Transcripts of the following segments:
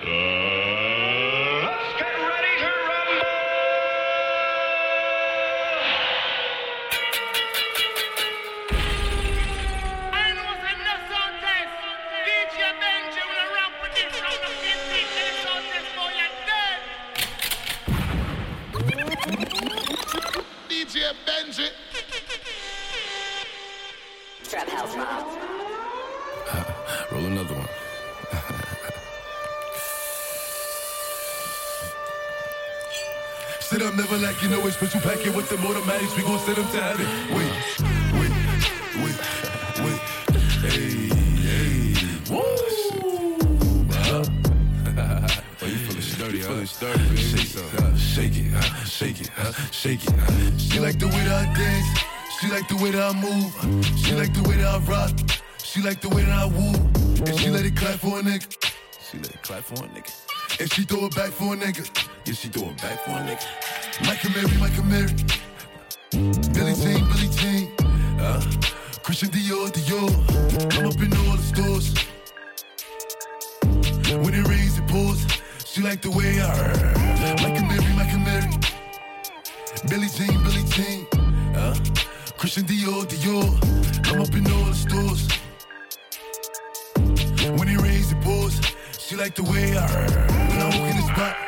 Special with the automatics, we gon' send them to heaven. Wait, wait, wait, wait. Hey, hey. Woo! Uh, oh, you feeling sturdy, huh? sturdy, baby. Shake, uh, shake it, uh, shake it, uh, shake it. Uh. She like the way that I dance. She like the way that I move. She like the way that I rock. She like the way that I woo. And she let it clap for a nigga. She let it clap for a nigga. And she throw it back for a nigga. Yeah, she throw it back for a nigga. Michael Mary, Michael Mary. Billie Jean, Billie Jean. Uh, Christian Dior, Dior. I'm up in all the stores. When it rains, it pours. She like the way I. Michael Mary, Michael Mary. Billie Jean, Billie Jean. Uh, Christian Dior, Dior. I'm up in all the stores. When it rains, it pours. She like the way I. When I walk in the spot, 30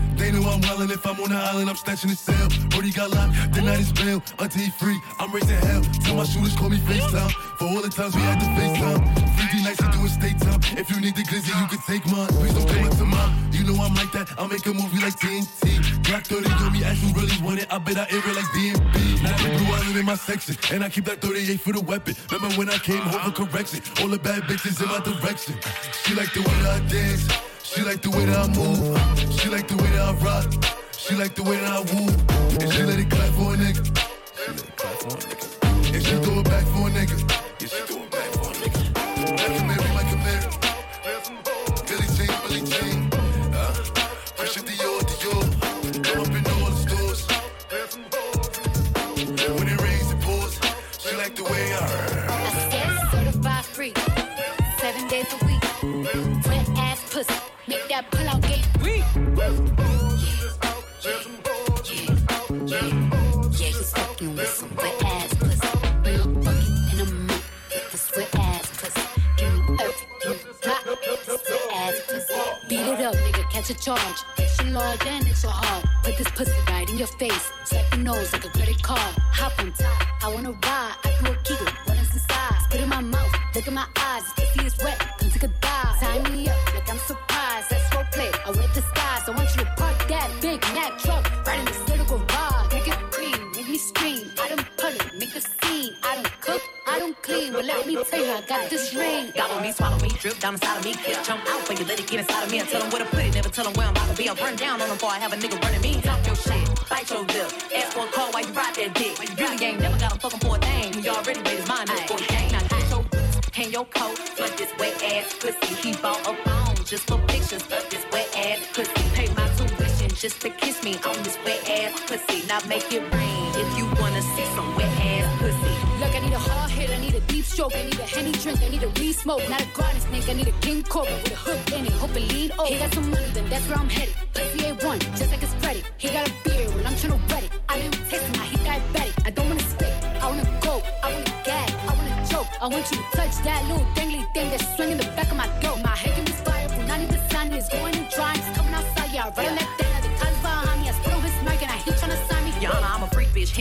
they know I'm wildin'. If I'm on the island, I'm snatching the cell. Brody got locked, the night is bail. Until he free, I'm raising hell. Tell my shooters call me FaceTime. For all the times we had to FaceTime. 50 nights to do a state time. If you need the glizzy, you can take mine. Please don't come up to mine. You know I'm like that. I'll make a movie like TNT. Black 30 on me, ask you really want it. I bet I air it like DMB. Now the blue island in my section. And I keep that 38 for the weapon. Remember when I came home for correction? All the bad bitches in my direction. She like the way I dance. She like the way that I move. She like the way that I rock. She like the way that I woo. And she let it clap for a nigga. And she throw it back for a nigga. Yeah, she throw it back for a nigga. Like a Mary, like. Billie Jean, Billie Jean. Uh, Christian Dior, Dior. I'm up in all the stores. When it rains, it pours. She like the way I. I said certified free, seven days a week. Wet ass pussy, make that pull out game. We. Yeah, he's fucking with some wet ass pussy. A bucket and a mop with this wet ass pussy. Give me you got, this wet ass pussy. Beat it up, nigga, catch a charge. Extra large and extra hard. Put this pussy right in your face. Swipe your nose like a credit card. Hop on top, I wanna ride. I do a kegel, what is inside? Spit in my mouth, look in my eyes. This pussy is wet, come take a dive. Sign me up like I'm surprised. That big Mac truck in the center garage. Make it cream, make me scream. I don't pull it, make a scene. I don't cook, I don't clean. But let me tell you, I got this ring. Gobble me, swallow me, drip down inside of me. Clip, jump out when you let it get inside of me. And tell them where to put it, never tell them where I'm about to be. I'll burn down on them before I have a nigga running me. Talk your shit, bite your lip. Ask for a call while you ride that dick. When you really ain't never got a fucking for a thing. You already made his mind up for the game. Now get your boots your coat. But this wet ass pussy, he bought a phone just for just to kiss me on this wet ass pussy. Now make it rain if you wanna see some wet ass pussy. Look, I need a hard hit, I need a deep stroke, I need a henny drink, I need a re smoke, not a garden snake, I need a king cobra with a hook in it, hope it lead over. He got some money, then that's where I'm headed. Pussy A1, just like his credit. He got a beard when I'm trying to wet it. I didn't taste him, now he diabetic. I don't wanna spit, I wanna go, I wanna gag, I wanna choke. I want you to touch that little dangly thing that's swinging the back of my throat.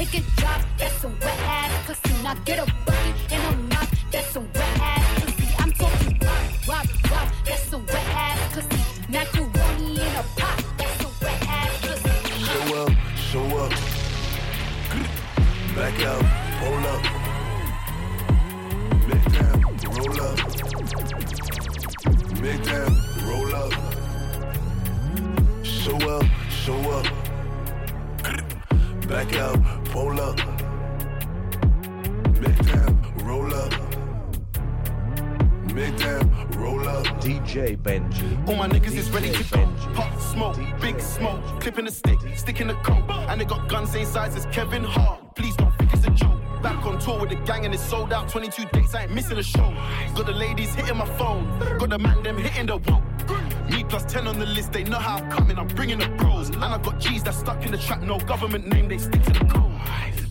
make it drop. That's a wet ass pussy. Now get a body and I'm. That's a wet ass pussy. I'm talking rock, rock, rock. That's a wet ass pussy. Macaroni in a pot. That's a wet ass pussy. Show up, show up. Back out, pull up. Make down, roll up. Make down, roll up. Show up, show up. Back out, pull up. Make roll up. Make roll up. DJ Benji. All my niggas is ready to go. Benji. Pop smoke, DJ big Benji. smoke, clipping the stick, sticking the coat. And they got guns same size as Kevin Hart. Please don't think it's a joke. Back on tour with the gang and it's sold out 22 dates. I ain't missing a show. Got the ladies hitting my phone. Got the man them hitting the wall. Me plus 10 on the list, they know how I'm coming. I'm bringing the pros. And I got G's that stuck in the trap. No government name, they stick to the code.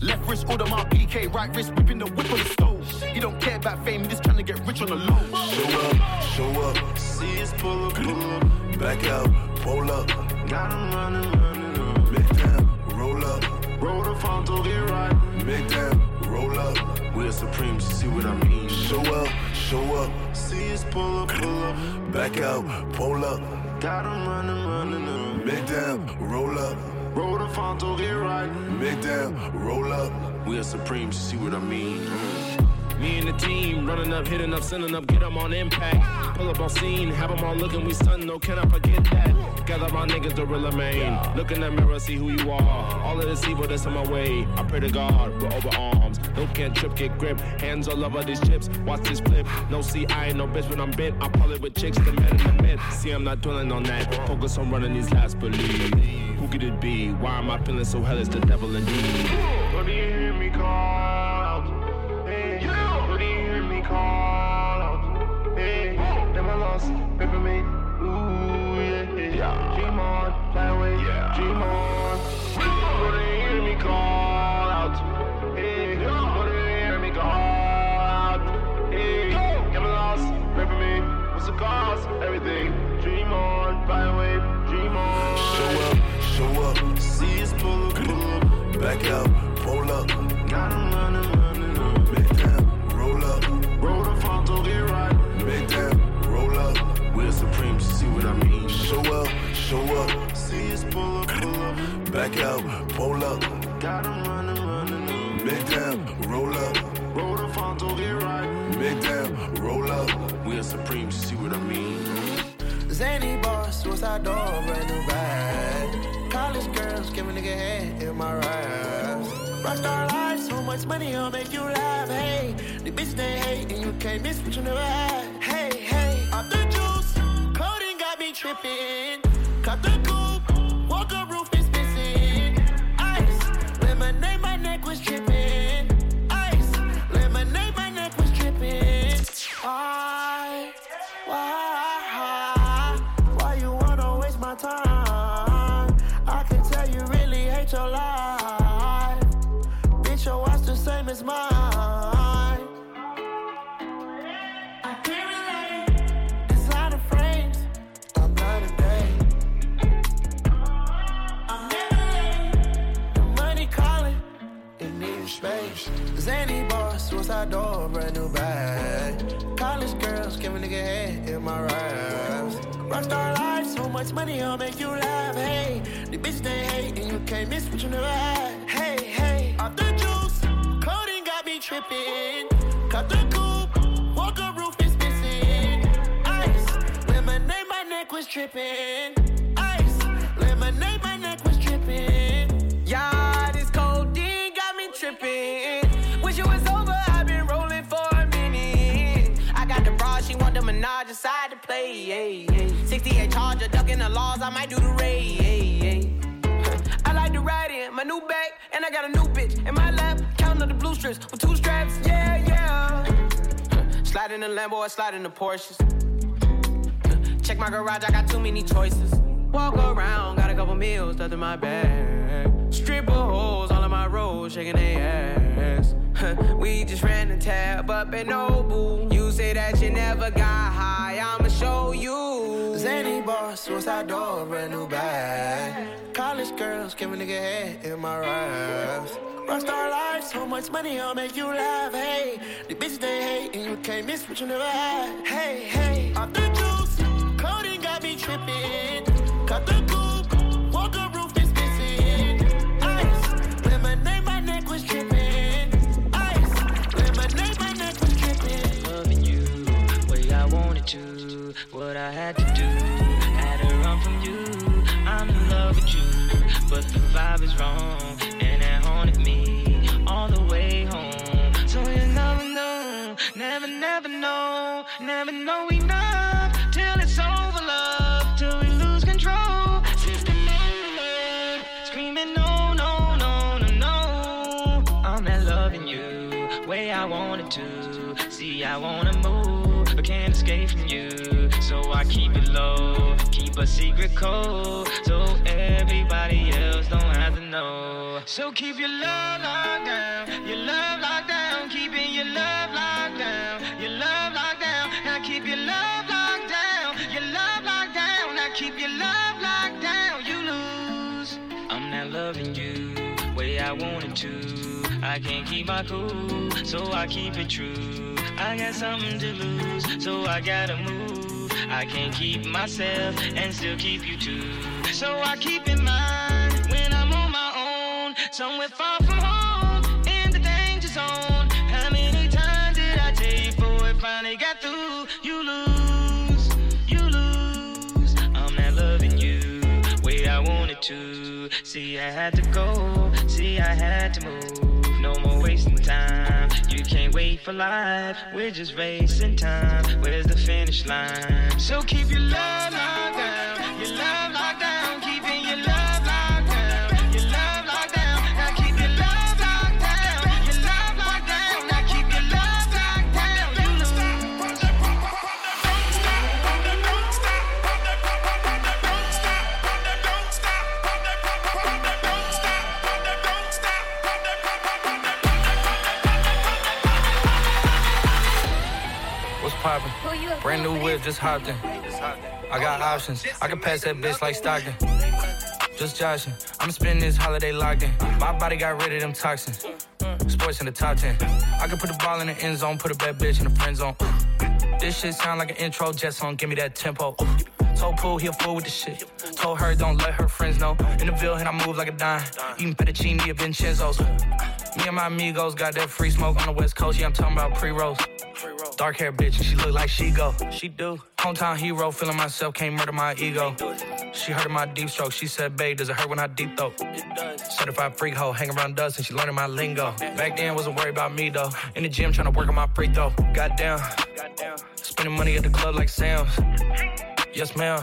Left wrist, order my PK. Right wrist, whipping the whip on the stove. He don't care about fame, he just trying to get rich on the low. Show up, show up. See us pull up, pull up. Back out, pull up. Got 'em running, running The Fonto, get right. Make them roll up. We're supreme, you see what I mean? Show up, show up. See us pull up, pull up. Back out, pull up. Got 'em running, running up. Make them roll up. Roll the Fonto, get right. Make them roll up. We're supreme, you see what I mean? Me and the team running up, hitting up, sending up, get 'em on impact. Pull up on scene, have 'em all looking, we stun, no, can I forget that? Gather my niggas, the real main. Look in the mirror, see who you are. All of this evil that's in my way. I pray to God, we're over arms. No can't trip, get grip. Hands all over these chips, watch this flip. No, see, I ain't no bitch when I'm bent. I pull it with chicks, the man in the mid. See, I'm not dwelling on that. Focus on running these last believe. Who could it be? Why am I feeling so hell? It's the devil indeed. What do you hear me call lost, paper made. Ooh, yeah, yeah. Dream on, fly away, dream on. Do you hear me call out? Hey, do you hear me call out? Hey, never lost, paper made. What's the cost? Everything. Dream on, fly away, dream on. Show up, show up. See us pull up, pull up. Back out, pull up. Got 'em Show up, show up. See us pull up, pull up. Back out, pull up. Got Got 'em running, running up. Make them roll up. Roll the Fonto, get right. Make them roll up. We're supreme, you see what I mean? Xanny bars, suicide door, brand new bag. College girls, give a nigga head in my raps. Rockstar life, so much money, I'll make you laugh. Hey, the bitch they hate, and you can't miss what you never had. Hey, hey, off the tripping. Cut the suicide door, brand new bag. College girls, give a nigga head in my raps. Rockstar life, so much money, I'll make you laugh. Hey, the bitch they hate, and you can't miss what you never had. Hey, hey, off the juice, codeine got me tripping. Cut the coupe, walker roof is missing. Ice, lemonade, my neck was tripping. Ice, lemonade, my neck was tripping. Yeah, this codeine got me tripping. The menage aside to play. Yeah, yeah. 68 charger, ducking the laws, I might do the raid. Yeah, yeah. I like to ride in my new bag, and I got a new bitch in my lap. Counting the blue strips with two straps. Yeah, yeah. Slide in the Lambo, I slide in the Porsches. Check my garage, I got too many choices. Walk around, got a couple meals stuffed in my bag. Stripper holes all in my road, shaking their ass. we just ran the tab up at Noble. You say that you never got high, I'ma show you. Xanny bars, suicide door, brand new bag. College girls, give a nigga head in my raps. Rockstar life, so much money, I'll make you laugh. Hey, the bitch they hate, and you can't miss what you never had. Hey, hey, off the juice, codeine got me tripping. Cut the to. what I had to do. Had to run from you. I'm in love with you, but the vibe is wrong, and it haunted me all the way home. So you never know, never, never know, never know enough till it's over, love, till we lose control. Sister, screaming no, no, no, no, no. I'm not loving you way I wanted to. See, I wanna move, escape from you. So I keep it low, keep a secret code, so everybody else don't have to know. So keep your love locked down, your love locked down, I can't keep my cool, so I keep it true. I got something to lose, so I gotta move. I can't keep myself and still keep you too. So I keep in mind when I'm on my own, somewhere far from home, in the danger zone. How many times did I tell you before it finally got through? You lose, you lose. I'm not loving you way I wanted to. See, I had to go. See, I had to move. Wasting time. You can't wait for life. We're just racing time. Where's the finish line? So keep your love down. Whip, just hopped in. I got options. I can pass that bitch like Stockton. Just joshing. I'm spending this holiday locked in. My body got rid of them toxins. SportsCenter top 10. I can put the ball in the end zone, put a bad bitch in the friend zone. This shit sound like an intro jet song, give me that tempo. Told Pool he a fool with the shit. Told her don't let her friends know. In the Ville, and I move like a dime. Eating fettuccine at Vincenzo's. Me and my amigos got that free smoke on the West Coast. Yeah, I'm talking about pre-rolls. Dark hair bitch, and she look like she go. She do. Hometown hero, feeling myself, can't murder my ego. She heard of my deep stroke. She said, babe, does it hurt when I deep throat? Certified freak hoe, hang around dust, and she learning my lingo. Back then, wasn't worried about me though. In the gym, trying to work on my free throw. Goddamn. Spending money at the club like Sam's. Yes, ma'am.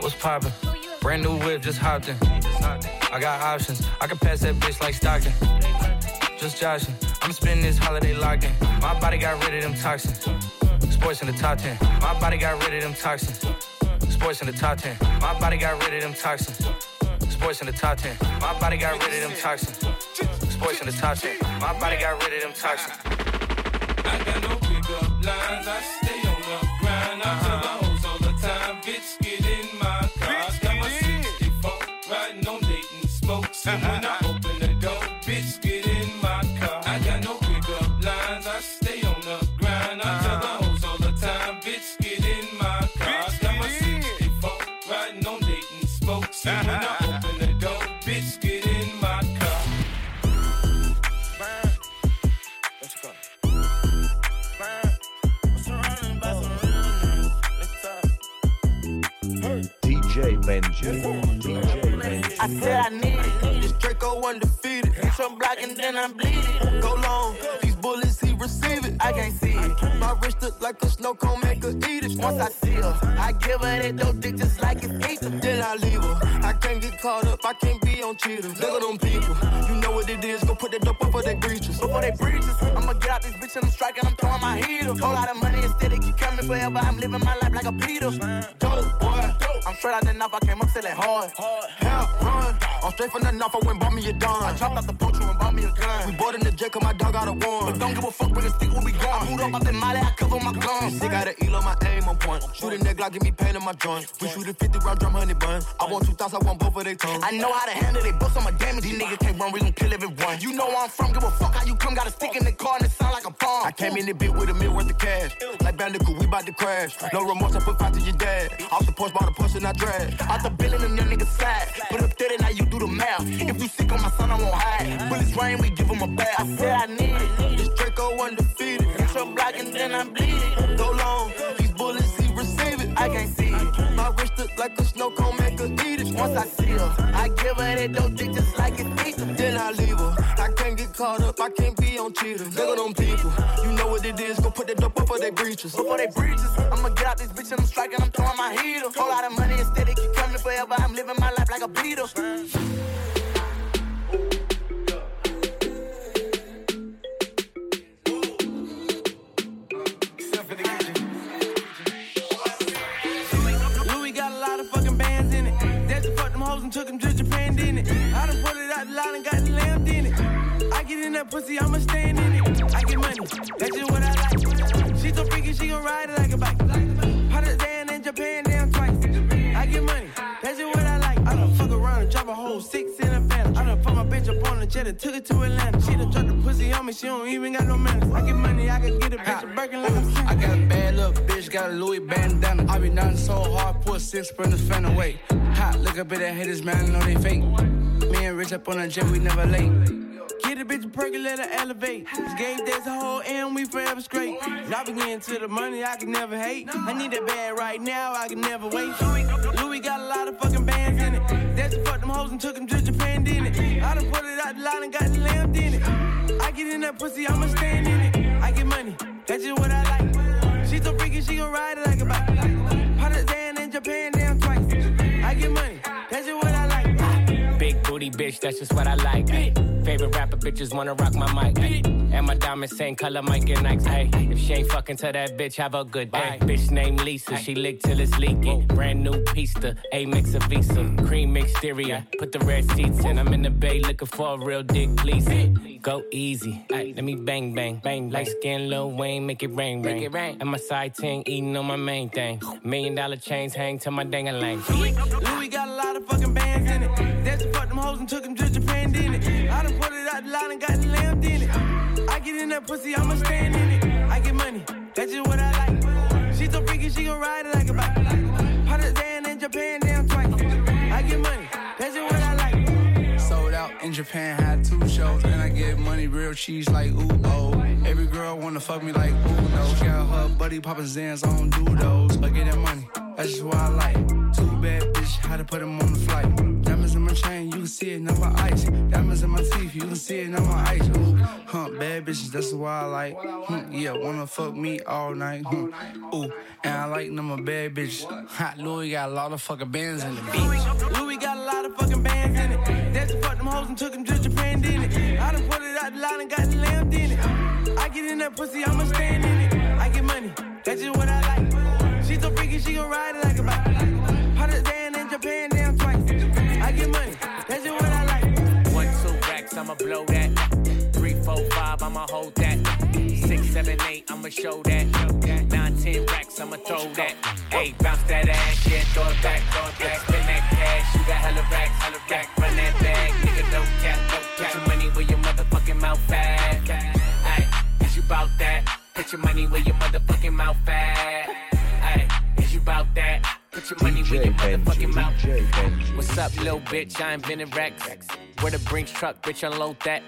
What's poppin'? Brand new whip, just hopped in. I got options. I can pass that bitch like Stockton. Just joshing. I'm spending this holiday locked in. My body got rid of them toxins. SportsCenter top 10. My body got rid of them toxins. SportsCenter top 10. My body got rid of them toxins. SportsCenter top 10. My body got rid of them toxins. SportsCenter top 10. My body got rid of them toxins. I got no pickup lines. I And when I open the door, bitch, get in my car. I got no pickup lines. I stay on the grind. I tell the hoes all the time, bitch, get in my car. Got my 64 riding on Dayton spokes. And give her that dope dick just like it's ether. Then I leave her. I can't get caught up, I can't be on cheaters. Look at them people. You know what it is, go put that dope up for they breaches. Before they breaches, I'ma get out this bitch and I'm striking, I'm throwing my heater. Whole lot of money instead, it keep coming forever. I'm living my life like a Peter. Dope, boy. I'm straight out the knife, I came up selling hard. Hell, run. I'm straight from the knife, I went bought me a dime. I dropped out the poacher and bought me a gun. We bought in the jet, cause my dog got a warrant. But don't give a fuck when the stick where we gone. I moved up out the molly, I cover my guns. Sick got an eel on my aim on point. Shooting that Glock, give me pain in my joint. We shoot a 50 round drum, honey bun. I want two thoughts, I want both of they tongues. I know how to handle it, bust on my damage. These niggas can't run, we gon' kill everyone. You know where I'm from, give a fuck how you come. Got a stick in the car and it sound like a bomb. I came in the bit with a meal worth of cash. Like Bandicoot, we bout to crash. No remorse, I put five to your dad. Off the porch, bought a push and I drag. Out the building, them young niggas sad. Put up 30, now you do the math. If you sick on my son, I won't hide. Bullets rain, we give him a bath. I said I need it. This Draco undefeated. Hit your block and then I bleed it. So long, these bullets, he receive it. I can't see it. My wrist look like a snow cone, make her eat it. Once I see her, I give her that dope dick just like it's ether. Then I leave her. I can't get caught up, I can't be on cheaters. Look at them people. You know what it is, go put that dope up for they breaches. Before they breaches, I'ma get out this bitch and I'm striking, I'm throwing my heater. Whole lot of money instead, it keep coming forever. I'm living my life like a Peter. In that pussy, I'ma stand in it. I get money, that's just what I like. She so freaky, she gon' ride it like a bike. Hot as Dan in Japan, damn twice. I get money, that's just what I like. I done fuck around and drop a whole six in fuck my bitch up on the jet and took it to Atlanta. She done dropped the pussy on me, she don't even got no manners. I get money, I can get a bitch a Birkin like I'm I got a bad little bitch, got a Louis bandana. I be nothing so hard, put six sprinters fan away. Hot, look up at that haters, man, know they fake. Me and Rich up on a jet, we never late. Get a bitch a perky, let her elevate. This game that's a whole and we forever straight. And I begin to the money, I can never hate. I need that bad right now, I can never wait. Louis, Louis got a lot of fucking bands in it. That's the them hoes and took them to Japan, didn't it? I done put it out the line and got the lamb in it. I get in that pussy, I'ma stand in it. I get money, that's just what I like. She so freaky, she gon' ride it like a bike. As Dan in Japan, damn twice. I get money, that's just what I like. Big booty bitch, that's just what I like. Ay. Favorite rapper bitches wanna rock my mic. Ay. And my diamonds same color, Mike and Nikes. Hey, if she ain't fucking to that bitch, have a good day. Bitch named Lisa, she lick till it's leaking. Brand new pista, A mix of Visa, cream exterior. Put the red seats in. I'm in the bay looking for a real dick, please. Go easy, ay. let me bang bang bang. Light skin, Lil Wayne, make it rain rain. And my side ting eating on my main thing. Million dollar chains hang to my dang a lang. Louis got a lot of fucking bands in it. That's the fuck them hoes and took them to Japan, didn't it? I done put it out the line and got lamb in it. I get in that pussy, I'ma stand in it. I get money, that's just what I like. She so freaky, she gon' ride it like a bike. Hot as Dan in Japan, damn twice. I get money, that's just what I like. Sold out in Japan, had two shows, and I get money real cheese like oh. Every girl wanna fuck me like ooh no. Got her buddy poppin' Zans, I don't do those, but get that money, that's just what I like. Two bad bitch, how to put them on the flight. My chain, you can see it, not my ice. Diamonds in my teeth, you can see it, not my ice. Ooh, huh, bad bitches, that's why I like. Hmm, yeah, wanna fuck me all night. Hmm. Ooh, and I like them bad bitches. Hot Louis got a lot of fucking bands in the beat. Louis got a lot of fucking bands in it. That's the fuck them hoes and took them to Japan, didn't it? I done put it out the line and got the lamb in it. I get in that pussy, I'ma stand in it. I get money, that's just what I like. She so freaky, she gon' ride it like a bike. I'ma blow that. Three, four, five, I'ma hold that. Six, seven, eight, I'ma show that. Nine, ten racks, I'ma throw that. Hey, bounce that ass, yeah, throw it back, throw it back. Spin that cash, you got hella racks, hella racks. Run that bag, nigga, no cap, no cap. Put your money where your motherfucking mouth at. Ay, is you bout that? Put your money where your motherfucking mouth at. Ay, is you bout that? Put your money where your motherfucking mouth. What's up, little bitch? I invented racks. Where the Brinks truck, bitch, unload that.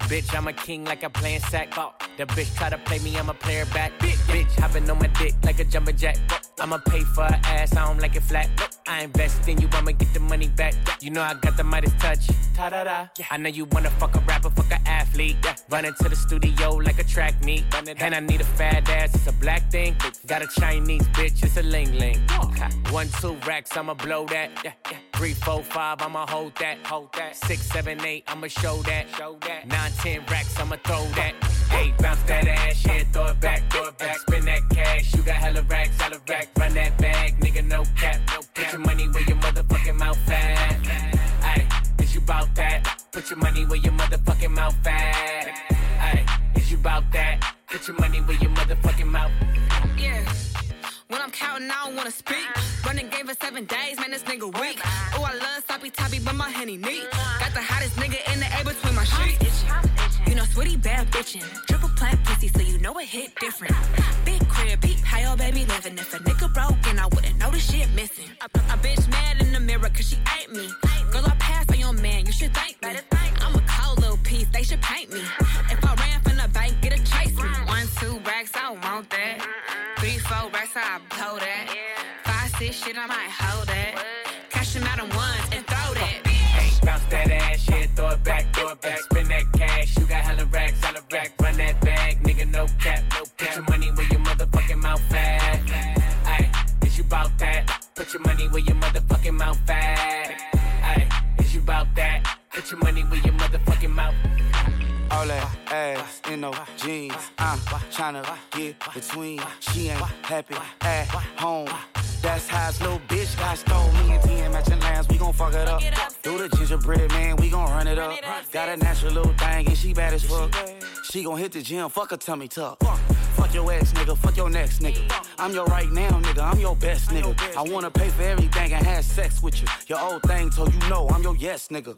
Bitch, I'm a king like I'm playing sack. Oh, the bitch try to play me, I'm a player back. Bitch, hopping on my dick like a jumping jack. I'ma pay for her ass, I don't like it flat. I invest in you, I'ma get the money back. You know I got the Midas touch. Ta-da-da. I know you wanna fuck a rapper, fuck a athlete. Yeah. Running to the studio like a track meet. And I need a fat ass, it's a black thing. Got a Chinese bitch, it's a ling ling. One, two racks, I'ma blow that. Yeah, yeah. Three, four, five, I'ma hold that. Hold that. Six, seven, eight, I'ma show that. Show that. Nine, ten racks, I'ma throw that. Eight, bounce that ass, yeah, throw it back, throw it back. Spin that cash, you got hella racks, hella rack. Run that bag, nigga, no cap, no cap. Put your money where your motherfucking mouth at. Ayy, is you bout that? Put your money where your motherfucking mouth at. Ayy, is you bout that? Put your money where your motherfucking mouth. Yeah. When I'm counting, I don't wanna speak. Running game for seven days, man, this nigga weak. Oh, I love sloppy toppy, but my henny neat. Got the hottest nigga in the A between my sheets. You know, sweaty bad bitchin'. Triple plant pussy, so you know it hit different. Big crib, peep, how your baby livin'. If a nigga broke, and I wouldn't know the shit missing. A, a bitch mad in the mirror, cause she ain't me. I'm a cold little piece, they should paint me. If I ran from the bank, get a chase me. One, two racks, I want that. Three, four racks, I blow that. Five, six, shit, I might hold that. Cash them out in ones and throw that. Bounce that ass, yeah, throw it back, throw it back. Spin that cash, you got hella racks, hella rack. Run that bag, nigga, no cap, no cap. Put your money where your motherfucking mouth at. Ayy, is you bout that? Put your money where your Put your money where your motherfucking mouth. All that ass in no jeans. I'm tryna get between. She ain't happy at home. That's how this little bitch got stole. Me and T ain't matching lines, we gon' fuck it up. Do the gingerbread man, we gon' run it up. Got a natural little thing and she bad as fuck. She gon' hit the gym, fuck her tummy tuck. Fuck your ex nigga, fuck your next nigga. I'm your right now nigga, I'm your best nigga. I wanna pay for everything and have sex with you. Your old thing told you no, I'm your yes nigga.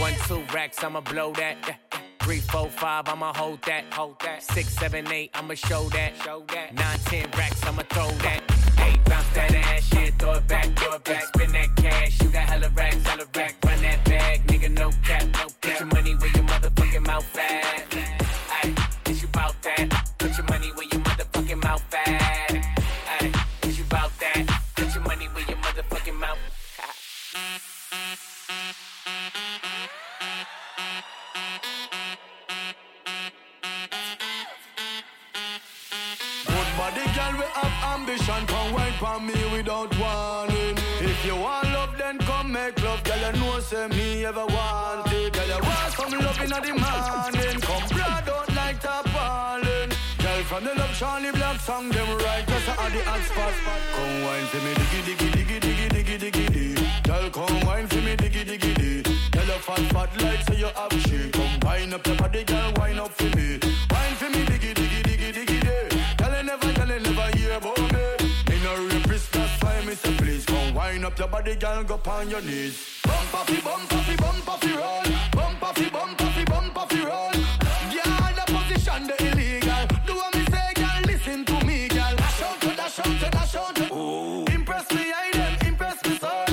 One, two racks, I'ma blow that. Three, four, five, I'ma hold that. Hold that. Six, seven, eight, I'ma show that. Show that. Nine, ten racks, I'ma throw that. Eight, bounce that ass, yeah, throw it back, throw it back. Spin that cash, you got hella racks, hella rack. Run that bag, nigga, no cap, ambition. Come wine for me without warning. If you want love, then come make love. Girl, you know say me ever want it. Girl, you want some love in the morning. Come blood out like tarpaulin. Girl, from the love Charly Black song, them right just at the hot spot. Come wine for me, diggy diggy diggy diggy diggy diggy diggy. Girl, come wine for me, diggy diggy diggy. Girl, you fat fat like say you have shit. Come wine up your body, girl, wine up for me. Wine for me, come wine up your body, girl, go on your knees. Bump off the bump the bump the roll. Bump the bump the bump the roll. Girl, the position the illegal. Do what me say, girl, listen to me, girl. Dash out to dash out to dash out to. Impress me, I them impress me, son.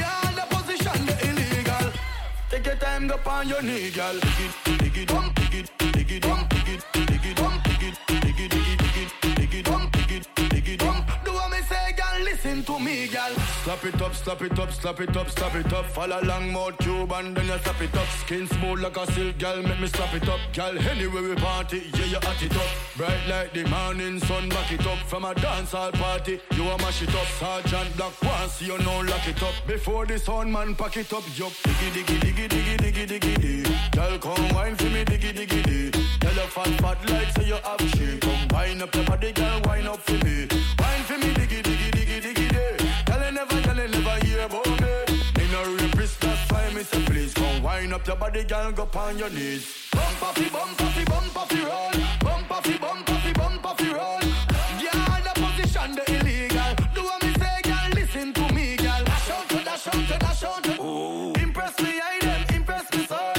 Girl, the position the illegal. Take your time, go on your knee, girl. Slap it up, slap it up, slap it up, slap it up. Follow long mouth tube and then you slap it up. Skin smooth like a silk, girl, make me slap it up. Girl, anywhere we party, yeah, you at it up. Bright like the morning sun, back it up. From a dance hall party, you a mash it up. Sergeant Black once, you know lock it up. Before the sun man pack it up, yup. Diggy diggy diggy diggy diggy diggy diggy. Girl, come wine for me, diggy diggy diggy. Tell your fat fat like say you have shit. Come wine up your body, girl, wine up for me. Wine for me, wine up your body, girl, go on your knees. Bump the bump the bump the roll. Bump the bump the bump the roll. Girl, the position the illegal. Do what me say, girl, listen to me, girl. Dash out to dash out to dash out to. Impress me, I them impress me, son.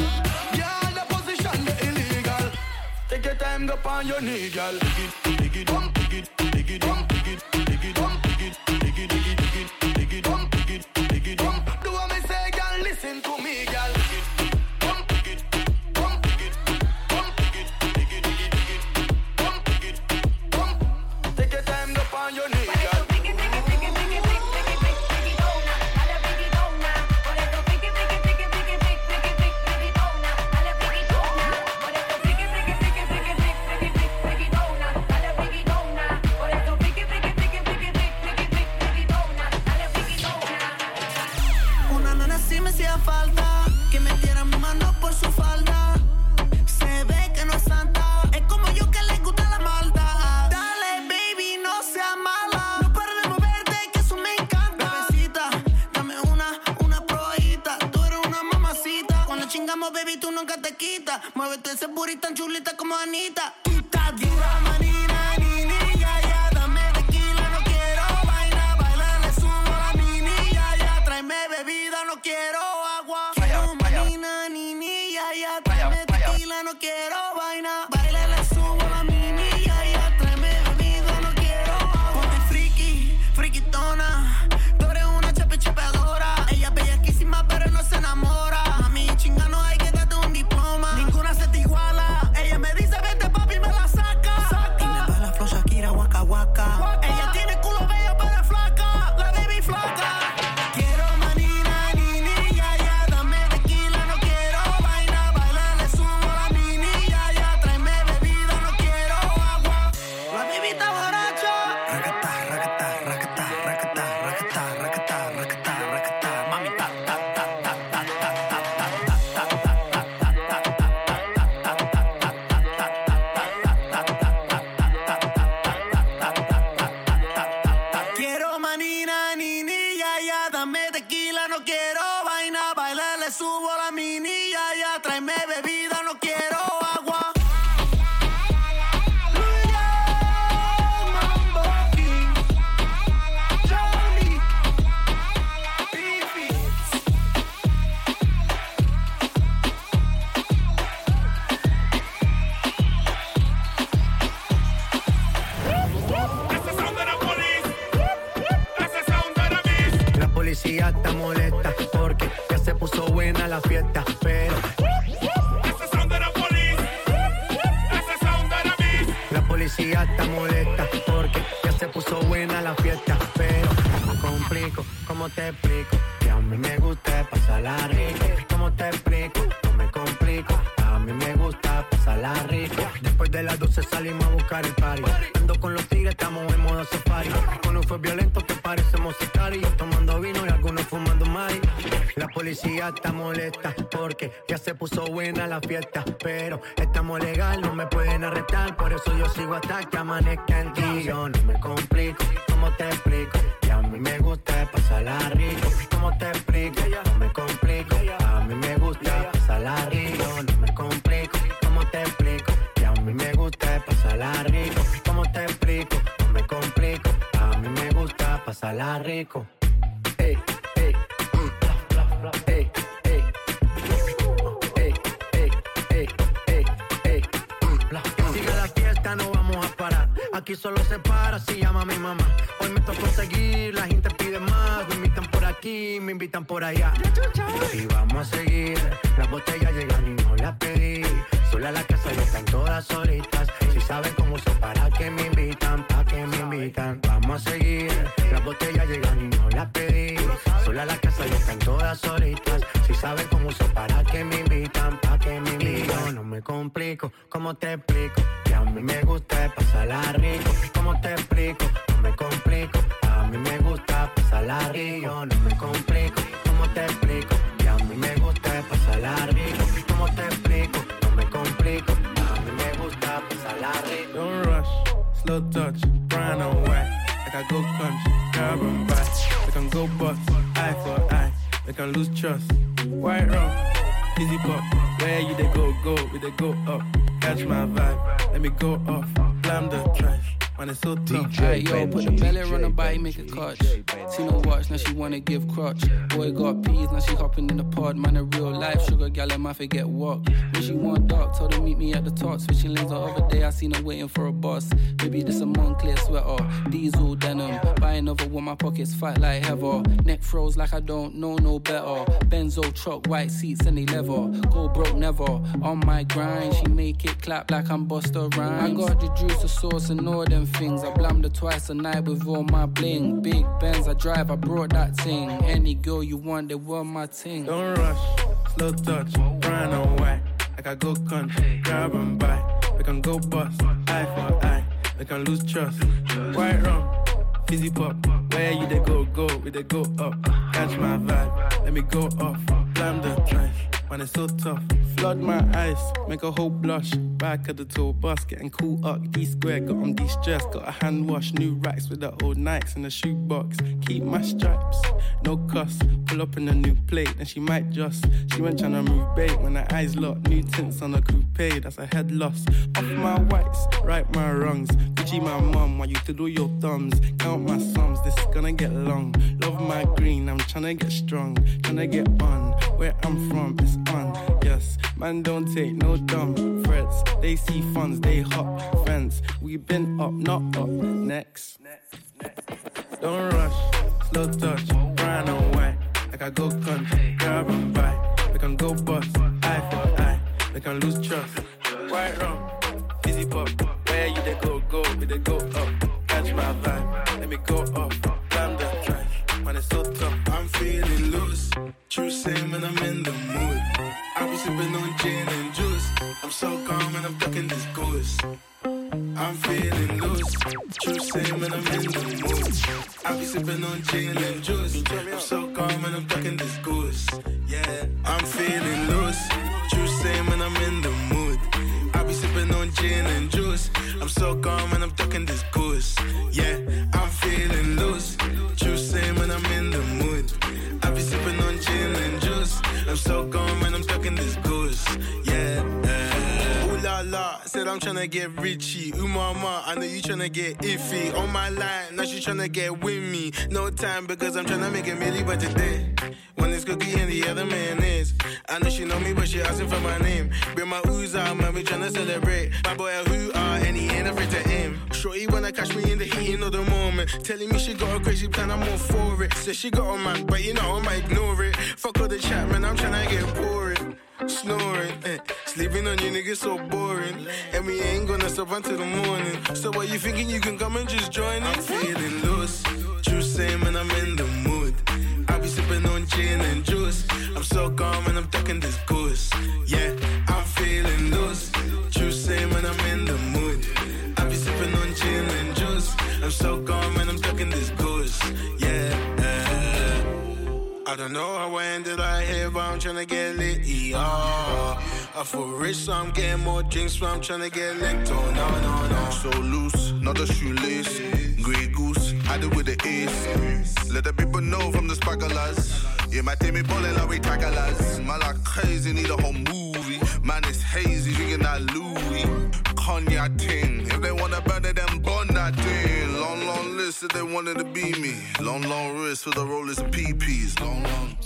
Girl, the position the illegal. Take your time, go on your knee, girl. Dig it, dig it, dump, Muévete ese booty tan chulita como Anita. Tú estás dura, manina, ni, ni, ya, ya. Dame tequila, no quiero vaina. Baila, le subo la mini, ya, ya. Tráeme bebida, no quiero agua. Quiero manina, ni, ni, ya, ya. Tráeme tequila, no quiero molesta porque ya se puso buena la fiesta, pero estamos legal, no me pueden arrestar, por eso yo sigo hasta que amanezca en ti. Yo no me complico, ¿cómo te explico? Que a mí me gusta pasarla rico, ¿cómo te explico? No me complico, a mí me gusta pasarla rico, no me complico, ¿cómo te explico? Que a mí me gusta pasarla rico, ¿cómo te explico? No me complico, a mí me gusta pasarla rico. Sugar gal, I might forget what. When she want dark, told her meet me at the top. Switching lanes the other day, I seen her waiting for a bus. Maybe this a Moncler sweater, diesel denim. Buy another one, my pockets fight like heather. Neck froze like I don't know no better. Benzo truck, white seats and they leather. Go broke never. On my grind, she make it clap like I'm Busta Rhymes. I got the juice, the sauce, and all them things. I blammed her twice a night with all my bling. Big Benz I drive, I brought that thing. Any girl you want, they want my ting. Don't rush, slow touch, brown and white. I go country, grab and buy. We can go bust, eye for eye. We can lose trust. White rum, fizzy pop. Where you they go, go, we they go up. Catch my vibe, let me go off. Blam the trash. Man, it's so tough. Flood my eyes, make a whole blush. Back of the tour bus, getting cool up. D square, got on de stress. Got a hand wash, new racks with the old Nikes in the shoebox. Keep my stripes, no cuss. Pull up in a new plate, and she might just. She went tryna move bait when her eyes locked. New tints on a coupe, that's a head loss. Off my whites, right my wrongs. Gucci my mum, while you to do your thumbs. Count my sums, this is gonna get long. Love my green, I'm tryna get strong. Tryna get on, where I'm from, it's on. Yes, man, don't take no dumb threats. They see funds, they hop fence. We been up, not up. Next. Don't rush, slow touch, brown and white. Like I go country, grab and buy. We can go bust, eye for eye. We can lose trust. White rum, easy pop. Where you they go, go, we they go up. Catch my vibe, let me go up. It's. I'm feeling loose. True same when I'm in the mood. I be sipping on gin and juice. I'm so calm and I'm ducking this goose. I'm feeling loose. True same when I'm in the mood. I be sipping on gin and juice. I'm so calm and I'm ducking this goose. Yeah, I'm feeling loose. True same when I'm in the mood. I be sipping on gin and juice. I'm so calm and I'm ducking this goose. Yeah, I'm feeling loose. I'm so calm and I'm ducking this goose. Said I'm tryna get richy. Ooh mama, I know you tryna get iffy. On my line, now she tryna get with me. No time because I'm tryna make a milli by today. One is cookie and the other man is. I know she know me, but she asking for my name. Bring my ooze out, man, we tryna celebrate. My boy who are and he ain't afraid to aim. Shorty wanna catch me in the heating of the moment. Telling me she got a crazy plan, I'm all for it. Said she got a man, but you know I'ma ignore it. Fuck all the chat, man, I'm tryna get boring. Snoring, eh. sleeping on you niggas so boring. And we ain't gonna stop until the morning. So what you thinking you can come and just join in? I'm feeling loose, true same when I'm in the mood. I be sipping on gin and juice. I'm so calm and I'm ducking this goose. Yeah, I'm feeling I don't know how I ended right here, but I'm tryna get lit. Yeah. I feel rich, so I'm getting more drinks, so I'm tryna get licked. Oh, no, no, no. So loose, not a shoelace. Grey goose, I do with the ace. Let the people know from the sparklers. Yeah, my team is balling like we tacklers. Man, like crazy, need a whole movie. Man, it's hazy, drinking that Louis. Cognac ting. If they wanna burn it, then burn that thing. Long, long list if they wanted to be me. Long, long wrist for the rollers and PPs. Long, long.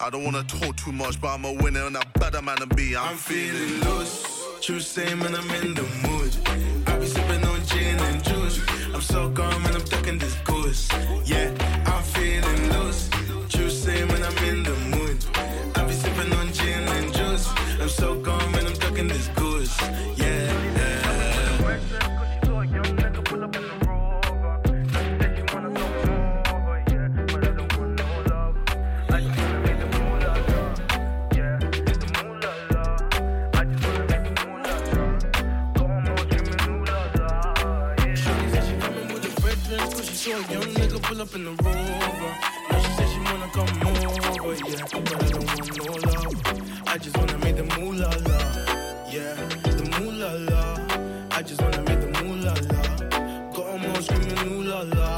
I don't wanna talk too much, but I'm a winner and a better man to be. I'm, I'm feeling loose, true same when I'm in the mood. I be sipping on gin and juice. I'm so calm and I'm ducking this goose. Yeah, I'm yeah. But I don't want no love. I just wanna make the moolah la, yeah. The moolah la. I just wanna make the moolah la. Got 'em all screaming ooh la la,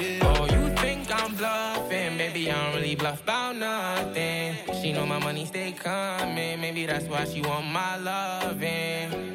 yeah. Oh, you think I'm bluffing? Baby, I don't really bluff about nothing. She know my money stay coming. Maybe that's why she want my loving.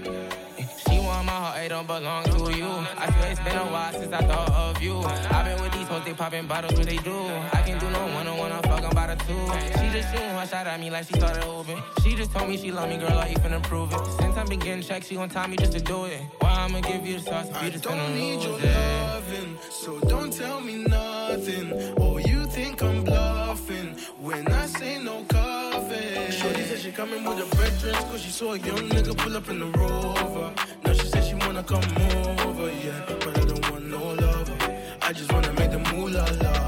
Don't belong to you. I swear it's been a while since I thought of you. I've been with these hoes, they popping bottles, what they do. I can do no one on one, I'm fucking by the two. She just shooting her shot at me like she started hooping. She just told me she love me, girl, I ain't finna prove it. Since I've been getting checks, she gon' tell me just to do it. Why I'ma give you the sauce if you just finna don't need lose your it? loving, so don't tell me nothing. Oh, you think I'm bluffing when I say no coffee. Shorty said she coming with her veterans, cause she saw a young nigga pull up in the rover. Wanna come over, yeah. But I don't want no lover. I just wanna make the moolah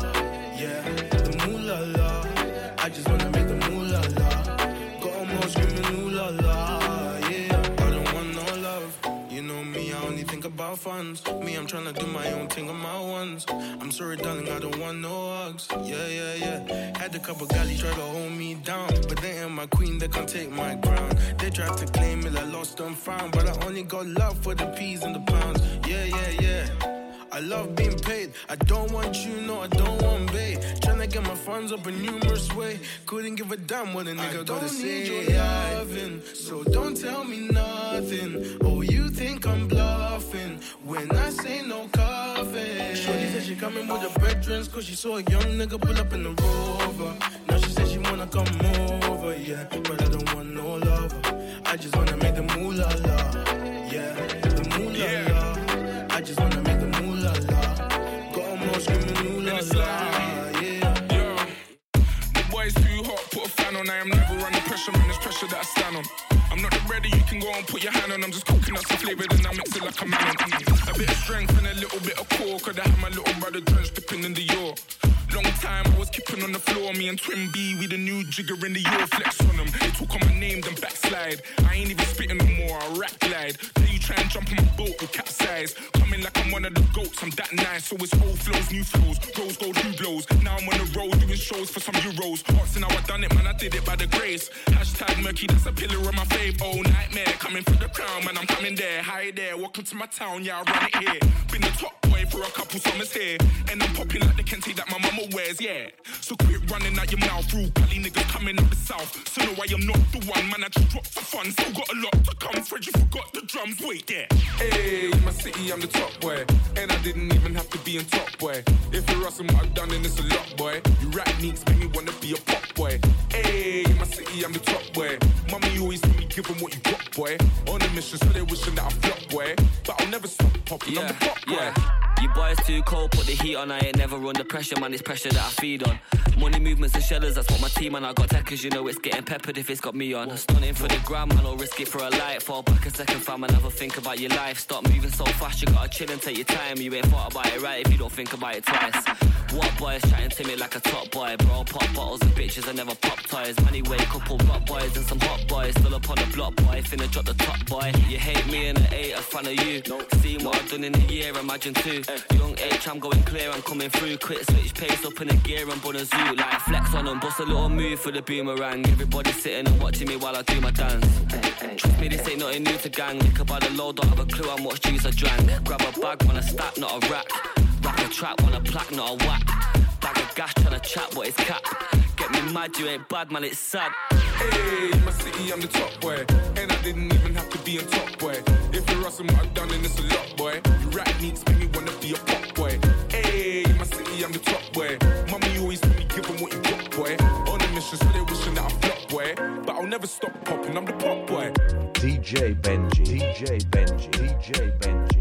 about funds. Me, I'm tryna do my own thing on my ones. I'm sorry, darling, I don't want no hugs. Yeah, yeah, yeah. Had a couple galley try to hold me down, but they ain't my queen, they can't take my crown. They tried to claim it, I lost and found, but I only got love for the peas and the pounds. Yeah, yeah, yeah. I love being paid. I don't want you, no, I don't want bae. Tryna get my funds up a numerous way. Couldn't give a damn what a nigga gotta say. Your loving, so don't tell me nothing. Oh, you think I'm bluffing when I say no coffee. Shorty said she coming with her brethren, cause she saw a young nigga pull up in the rover. Now she said she wanna come over, yeah. But I don't want no lover. I just wanna make the moolah pressure that I stand on. I'm not ready, you can go and put your hand on. I'm just cooking up some flavor, then I mix it like a man. A bit of strength and a little bit of core. Could I have my little brother drenched dipping in the York? Time I was keeping on the floor. Me and Twin B, we the new jigger in the York. Flex on them. They talk on my name, then backslide. I ain't even spitting no more, I rap glide. Then you try and jump on my boat with capsize. Coming like I'm one of the goats, I'm that nice. So it's old flows, new flows. Rose gold, new blows. Now I'm on the road doing shows for some euros. Asking how I done it, man, I did it by the grace. Hashtag murky, that's a pillar of my fave. Oh, nightmare. Coming for the crown, man, I'm coming there. Hi there, welcome to my town, yeah, I run it here. Been the top boy for a couple summers here. And I'm popping like the Kente that my mama wears, yeah. So quit running out your mouth, rule. Cali niggas coming up the south. So no, I am not the one, man, I just dropped for fun. Still got a lot to come, Fred, you forgot the drums, wait there. Hey, in my city, I'm the top boy. And I didn't even have to be in top boy. If you're us and what I've done, then it's a lot, boy. You rap needs make me wanna be a pop boy. Hey, in my city, I'm the top boy. Mommy always told me, give 'em what you got, boy. On a mission, so they wishing that I flop, boy. But I'll never stop popping, I'm the pop boy. You boys too cold, put the heat on. I ain't never under pressure, man. It's pressure that I feed on. Money movements and shellers, that's what my team and I got techers. You know it's getting peppered if it's got me on. Stunning for the gram, man. I'll risk it for a light. Fall back a second, fam, and a think about your life. Stop moving so fast, you gotta chill and take your time. You ain't thought about it right if you don't think about it twice. What boys chatting to me like a top boy, bro? Pop bottles and bitches, I never pop toys. Anyway, couple rock boys and some hot boys. Still up on the block, boy. Finna drop the top, boy. You hate me and I ain't a fan of you. Seen what I've done in a year, imagine two. Young H, I'm going clear, I'm coming through. Quick switch pace up in the gear and bun a zoo. Like flex on them, bust a little move for the boomerang. Everybody sitting and watching me while I do my dance. Trust me, this ain't nothing new to gang. Liquor by the load, don't have a clue how much juice I drank. Grab a bag, want a stack, not a rack. Rack a trap, want a plaque, not a whack. Bag of gas, tryna chat, but it's cap. Get me mad, you ain't bad, man, it's sad. Hey, in my city, I'm the top boy. And I didn't even have to be in top boy. If you're us and what I've done, then it's a lot, boy. You rap needs make me wanna be a pop boy. Hey, in my city, I'm the top boy. Mommy always told me, give 'em what you got, boy. On a mission, so they wishing that I flop, boy. But I'll never stop popping, I'm the pop boy. DJ Benji, DJ Benji, DJ Benji,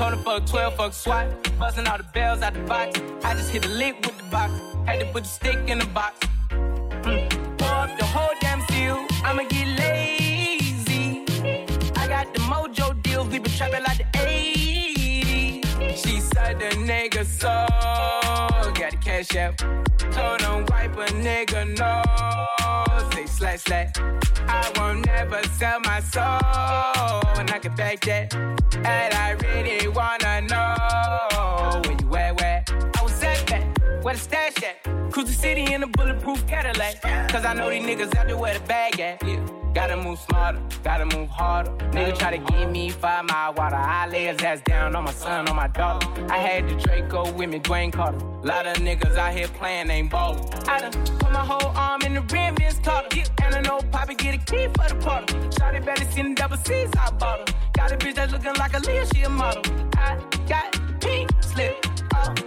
Told her fuck 12, fuck SWAT. Buzzing all the bells out the box. I just hit a lick with the box. Had to put the stick in the box. Mm. Pour up the whole damn seal. I'ma get lazy. I got the mojo deals. We been trapping like the 80s. She said the nigga so. Got the cash out. Told him wipe a nigga no. Say slash slash. I won't never sell my soul. And I can back that. And I really wanna know where you at, where? I was at that. Where the stash at? Cruise the city in a bulletproof Cadillac. Cause I know these niggas out there where the bag at. Yeah. Gotta move smarter, gotta move harder. Nigga try to give me five mile water. I lay his ass down on my son, on my daughter. I had the Draco with me, Dwayne Carter. Lot of niggas out here playing, ain't ballin'. I done put my whole arm in the rim, Vince Carter. And I know Poppy get a key for the party. Shotty better seen the double C's, I bought her. Got a bitch that's looking like a Leah, she a model. I got pink slip.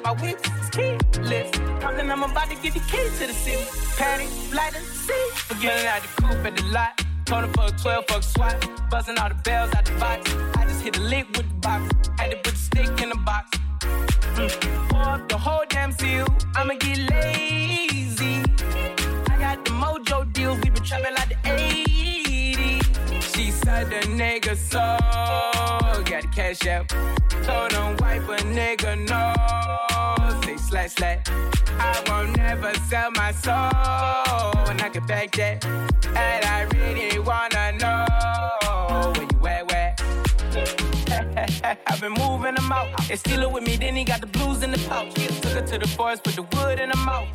My whip is keyless. Compton, I'm about to get the key to the city. Patty, light and see. Forgetting out the coupe at the lot. Told her fuck 12, fuck SWAT. Buzzing all the bells out the box. I just hit a lick with the box. Had to put the stick in the box. Mm. Pour up the whole damn seal. I'ma get lazy. I got the mojo deals. We been trapping like the 80s. Said the nigga soul. Got the cash out. Told him wipe a nigga no. Say slash slash. I won't never sell my soul. And I can back that. And I really wanna know where you at, where? I've been moving them out. They steal it with me, then he got the blues in the pouch. Took her to the forest, put the wood in the mouth.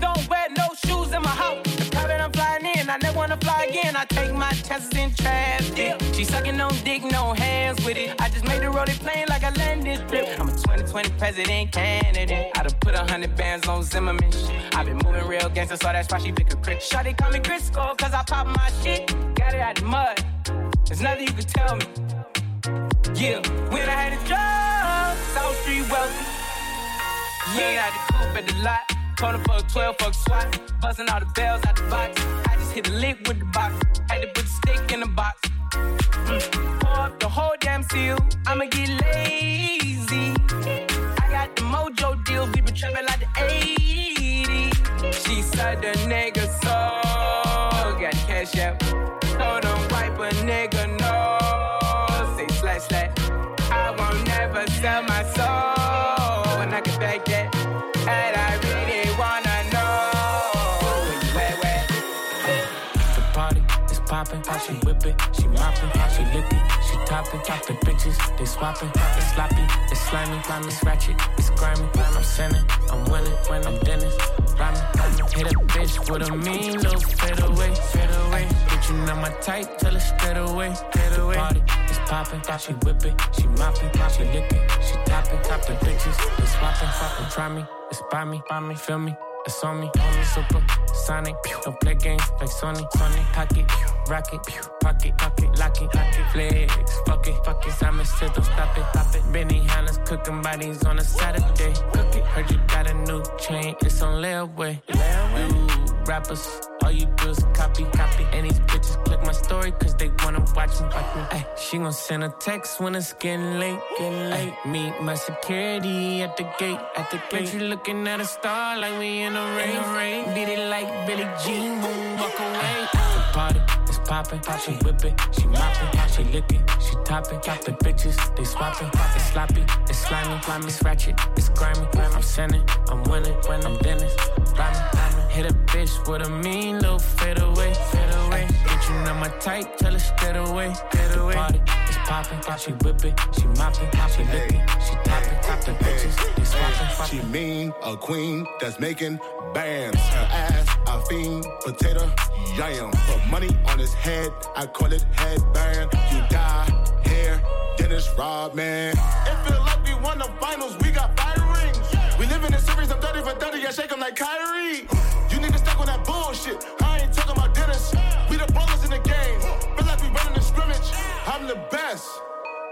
Don't wear no shoes in my house. The private I'm flying in, I never wanna fly again. I take my chances in traffic. She sucking on dick, no hands with it. I just made the road plane like a landing strip. I'm a 2020 president candidate. I done put a hundred bands on Zimmerman. i been moving real gangster, so that's why she pick a crit. Shawty call me Crisco, cause I pop my shit. Got it out the mud. There's nothing you can tell me. Yeah, when I had a job, South Street wealthy. Yeah, had the coupe at the lot. Told her fuck 12, fuck SWAT. Busting all the bells out the box. I just hit a lick with the box. Had to put the stick in the box. Mm. Pour up the whole damn seal. I'ma get lazy. I got the mojo deals. We been trapping like the 80s. She said the nigga so. Got cash out. Told him wipe a nigga no. Say slash slash. I won't never sell my soul. And I can back that. And I she she mopping, she lick it, she topping, top the bitches, they swapping, it's sloppy, it's slimy, it's ratchet, it's grimy, I'm sinning, I'm winning, when I'm Dennis, rhyming, hit a bitch with a mean little fade away, fade away, bitch you know my type, tell her straight away, straight away, party is popping, she whip it, she mopping, she lick it, she topping, top the bitches, they swapping, swapping, try me, it's by me, by me, feel me. It's on me, on me, super sonic. Don't play games like Sony, Sony. Pocket, rocket, pocket, pocket, lock it, lock it, flex. Fuck it, fuck it. Simon said don't stop it, stop it. Benihana's cooking bodies on a Saturday. Cook it, heard you got a new chain, it's on layaway. You rappers, all you do is copy, copy. And these bitches click my story cause they wanna watch me, watch me. Ay, she gon' send a text when it's getting late, getting late. Meet my security at the gate, at the gate. You looking at a star like we in the rain, rain. Beat it like Billie Jean, boom, walk away. The party is popping, she whip it, she mopping, she lick it, she topping. Top the bitches, they swapping. It's sloppy, it's slimy, slimy, it's ratchet, it's grimy. I'm sinning, I'm winning, when I'm Dennis, rhyming. Hit a bitch with a mean little fade away, fade away. Bitch, you know my type, tell her straight away, straight away. Party is popping, she whip it, she mopping, she lick it, she topping. Top the bitches, they swapping, She mean, a queen that's making bands. Her ass, a fiend, potato, yam. Put money on his head, I call it headband. You die, hair, Dennis Rodman. It feel like we won the finals, we got five rings. In a series, I'm 30 for 30, I shake 'em like Kyrie. You need to stop on that bullshit. I ain't talking about Dennis. We the brothers in the game. Feel like we running the scrimmage. I'm the best.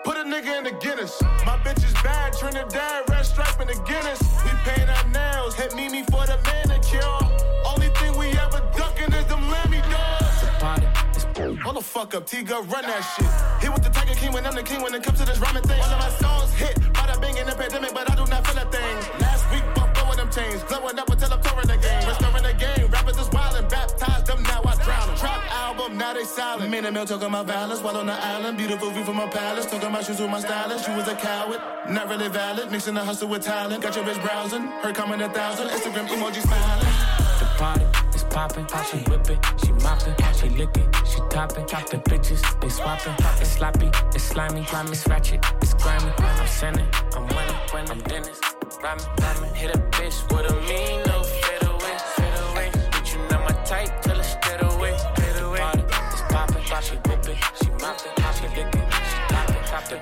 Put a nigga in the Guinness. My bitch is bad, Trinidad, red stripe in the Guinness. We paint our nails, hit Mimi for the manicure. Only thing we ever ducking is them Lammy dogs. Hold the fuck up, T-Gun, run that shit. Hit with the Tiger King when I'm the king when it comes to this rhyming thing. All of my songs hit, bada bing in the pandemic, but I do not feel a thing. Chains, up until I'm touring the game. Restoring the game, rappers is wildin', baptized them, now I drown them. Trap album, now they silent. Me and Emil talking about violence while on the island. Beautiful view from my palace, talking about shoes with my stylist. You was a coward, not really valid. Mixing the hustle with talent. Got your bitch browsing, her comment a thousand. Instagram emoji smiling. The party is popping, she whip it, she mopping, she lick it, she topping. Top the bitches, they swapping. It's sloppy, it's slimy, slimy, it's ratchet, it's grimy. I'm sinning, I'm winning, I'm Dennis, rhyming, rhyming. Hit a bitch with a mean no fade away, fade away. Bitch, you know my type,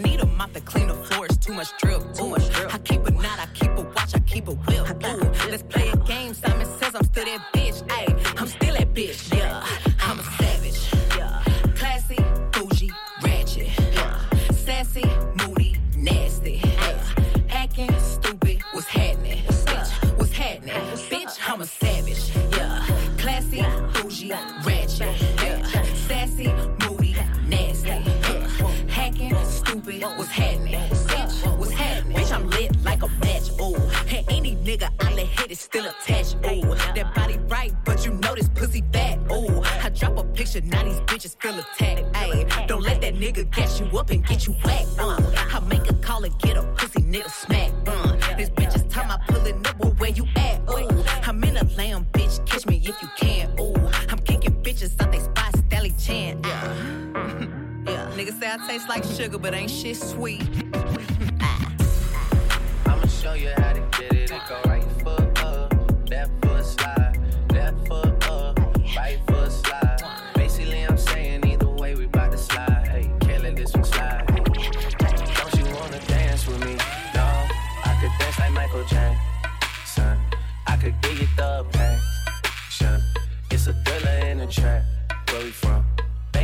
I need a mop to clean the floors, too much drip. Too much drip. I keep a knot, I keep a watch, I keep a whip. Ooh. Let's play a game. Simon says I'm still that bitch. Stupid. What's happening? Bitch, what's happening? Bitch, I'm lit like a match. Ooh, and any nigga I let hit is still attached. Ooh, that body right, but you know this pussy fat. Ooh, I drop a picture, now these bitches feel attacked. Ayy, don't let that nigga gas you up and get you whacked. Uh, I make a call and get a pussy nigga smack. Uh, I taste like sugar, but ain't shit sweet. I'ma show you how to get it. It go right foot up, left foot slide, left foot up, right foot slide. Basically, I'm saying either way we bout to slide. Hey, can't let this one slide. Don't you wanna dance with me? No, I could dance like Michael Jackson. I could give you the passion. It's a thriller in the trap. Where we from?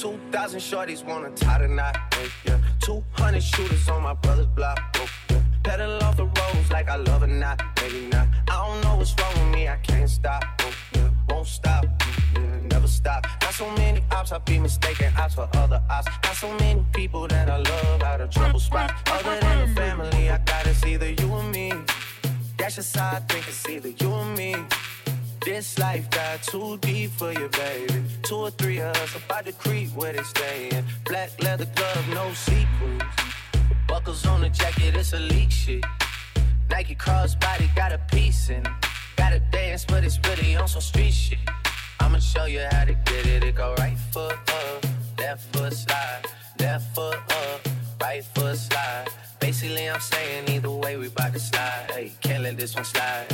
2,000 shorties wanna tie the knot, yeah. 200 shooters on my brother's block, yeah. Pedal off the roads like I love it, not, maybe not. I don't know what's wrong with me, I can't stop, yeah. Won't stop, yeah, never stop. Not so many ops, I be mistaken ops for other ops. Not so many people that I love out of trouble spots. Other than the family, I got it's either you or me. That's just how I think it's either you or me. This life got too deep for you, baby. Two or three of us about to creep where they staying. Black leather glove, no sequins. Buckles on the jacket, it's elite shit. Nike crossbody got a piece in. Gotta dance, but it's really on some street shit. I'ma show you how to get it. It go right foot up, left foot slide, left foot up, right foot slide. Basically, I'm saying either way we bout to slide. Hey, can't let this one slide.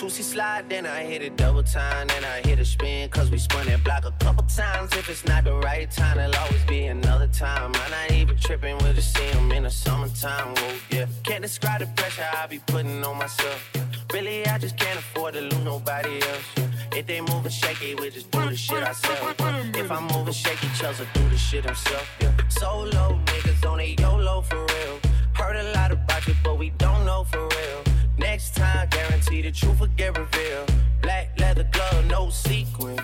Two-C slide, then I hit it double time, then I hit a spin, cause we spun that block a couple times. If it's not the right time, it'll always be another time. I'm not even tripping, we'll just see in the summertime. Whoa, yeah. Can't describe the pressure I be putting on myself. Really, I just can't afford to lose nobody else. If they moving shaky, we just do the shit ourselves. If I'm moving shaky, Chelsea do the shit himself. Yeah. Solo niggas on a YOLO for real. Heard a lot about you, but we don't know for real. Next time, guarantee the truth will get revealed. Black leather glove, no sequins.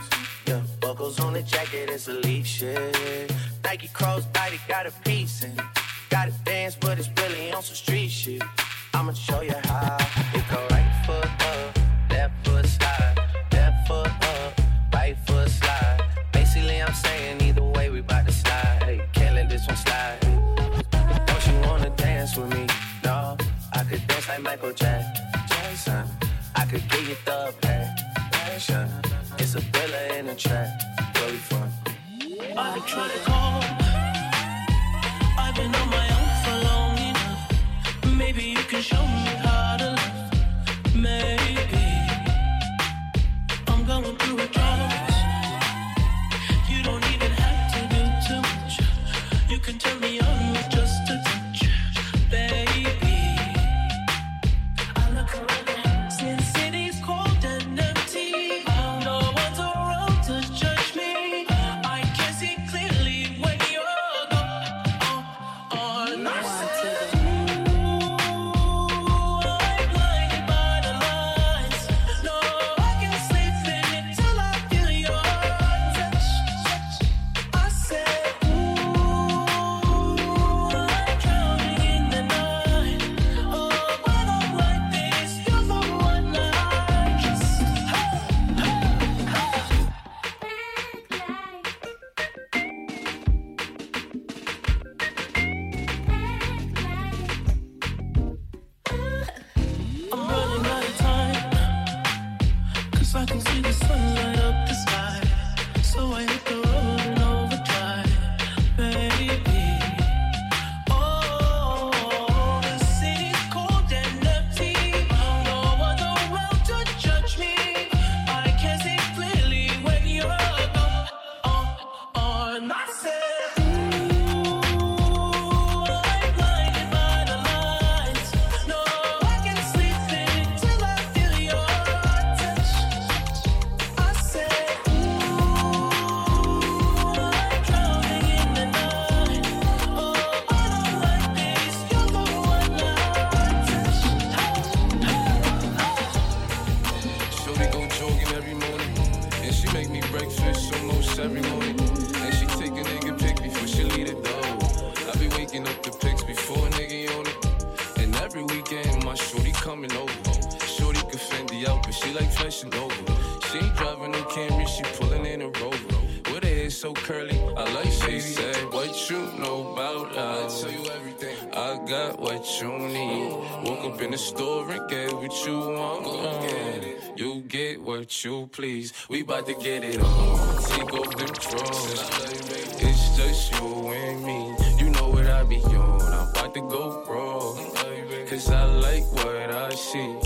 Yeah, buckles on the jacket, it's elite shit. Nike crossbody got a piece in. Gotta dance, but it's really on some street shit. I'ma show you how. It go like Michael Jackson. I could give you the passion. It's a thriller in a track. You please. We bout to get it on. Take them drawers. It's just you and me. You know what I be on. I'm about to go wrong. Cause I like what I see.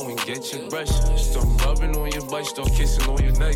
go and get your brush. Start rubbing on your butt, start kissing on your neck.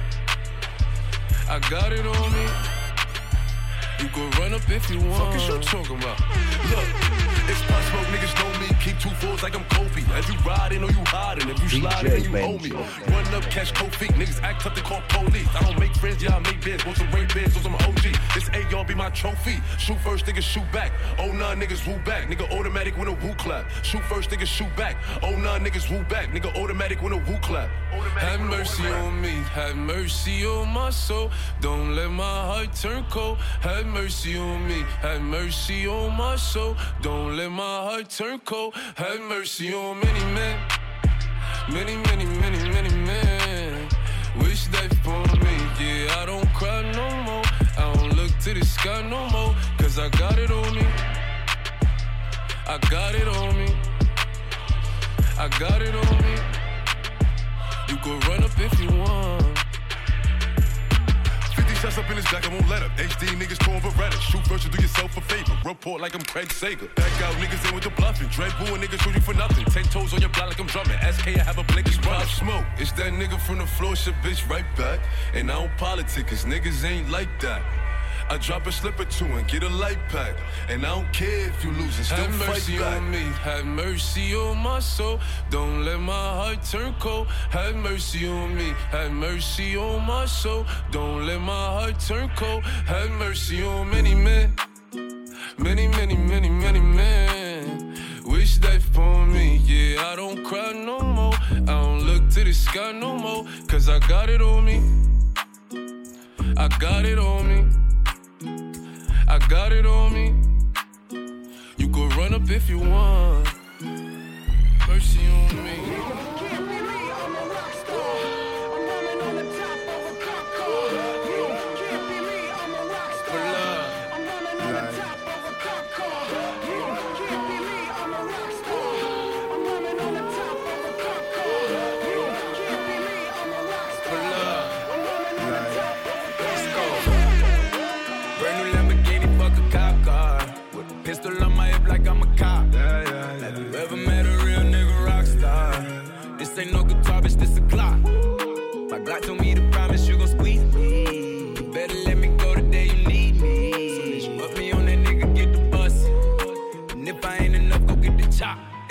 I got it on me. You can run up if you want. Fuck is you talking about? Look, it's possible niggas know me. Keep two fours like I'm Kobe. As you riding or you hiding. If you slide then you owe me. Run up, catch cold feet. Niggas act tough, they call police. I don't make friends, yeah, I make bids. Want some rape bids, want some OG. This AR be my trophy. Shoot first, niggas shoot back. Oh, nah, niggas woo back. Nigga automatic when a woo clap. Shoot first, niggas shoot back. Oh, nah, niggas woo back. Nigga automatic when a woo clap. Have mercy on me, have mercy on my soul. Don't let my heart turn cold. Have mercy on me, have mercy on my soul. Don't let my heart turn cold. Have mercy on many men, many, many, many, many men. Wish death upon me, yeah, I don't cry no more. I don't look to the sky no more, cause I got it on me. I got it on me. I got it on me. You can run up if you want. 50 shots up in his I won't let up. HD niggas pouring Beretta. Shoot first and do yourself a favor. Report like I'm Craig Sager. Back out niggas in with the bluffing. Dread boo niggas shoot you for nothing. Ten toes on your block like I'm drumming. SK, I have a blink, it's Pop smoke, it's that nigga from the floor, shit bitch right back. And I don't politic, cause niggas ain't like that. I drop a slip or two and get a light pack. And I don't care if you lose still Have fight mercy back. on me, have mercy on my soul. Don't let my heart turn cold. Have mercy on me, have mercy on my soul. Don't let my heart turn cold. Have mercy on many men. Many, many, many, many men. Wish death upon me, yeah, I don't cry no more. I don't look to the sky no more, cause I got it on me. I got it on me. I got it on me. You can run up if you want. Mercy on me.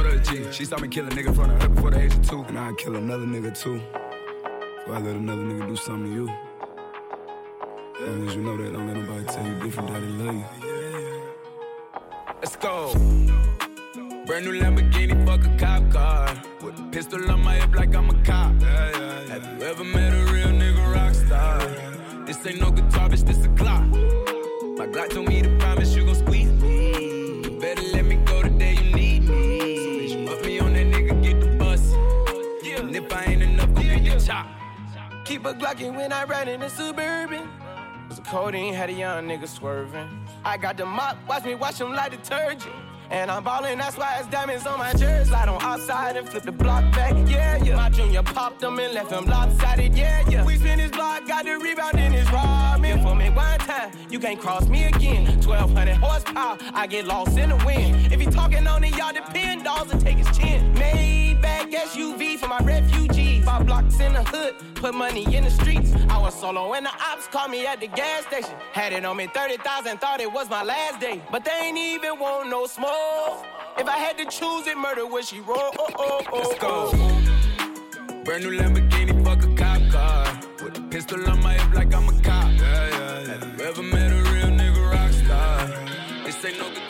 My daughter a G, she saw me kill a nigga in front of her before the age of two. And I'd kill another nigga too. Before I let another nigga do something to you. As long as you know that, don't let nobody tell you different, daddy love you. Let's go. Brand new Lamborghini, fuck a cop car. With a pistol on my hip like I'm a cop. Have you ever met a real nigga rock star? This ain't no guitar, bitch, this a clock. My Glock told me to promise you gon' Keep a Glockin' when I ride in the Suburban. Was a codeine, had a young nigga swerving. I got the mop, watch me wash him like detergent. And I'm ballin', that's why it's diamonds on my jersey. Slide on outside and flip the block back, yeah, yeah. My junior popped him and left him lopsided, yeah, yeah. We spin his block, got the rebound in his ramen. For me one time, you can't cross me again. 1200 horsepower, I get lost in the wind. If he talking on it, y'all depend, dolls and take his chin. Maybach SUV for my refugees. Five blocks in the hood, put money in the streets. I was solo and the ops called me at the gas station. Had it on me 30,000, thought it was my last day. But they ain't even want no smoke. If I had to choose it, murder would she roll? Oh, oh, oh, Let's go. Oh. Brand new Lamborghini, fuck a cop car. With a pistol on my hip like I'm a cop. Have you ever met a real nigga rock star? This ain't no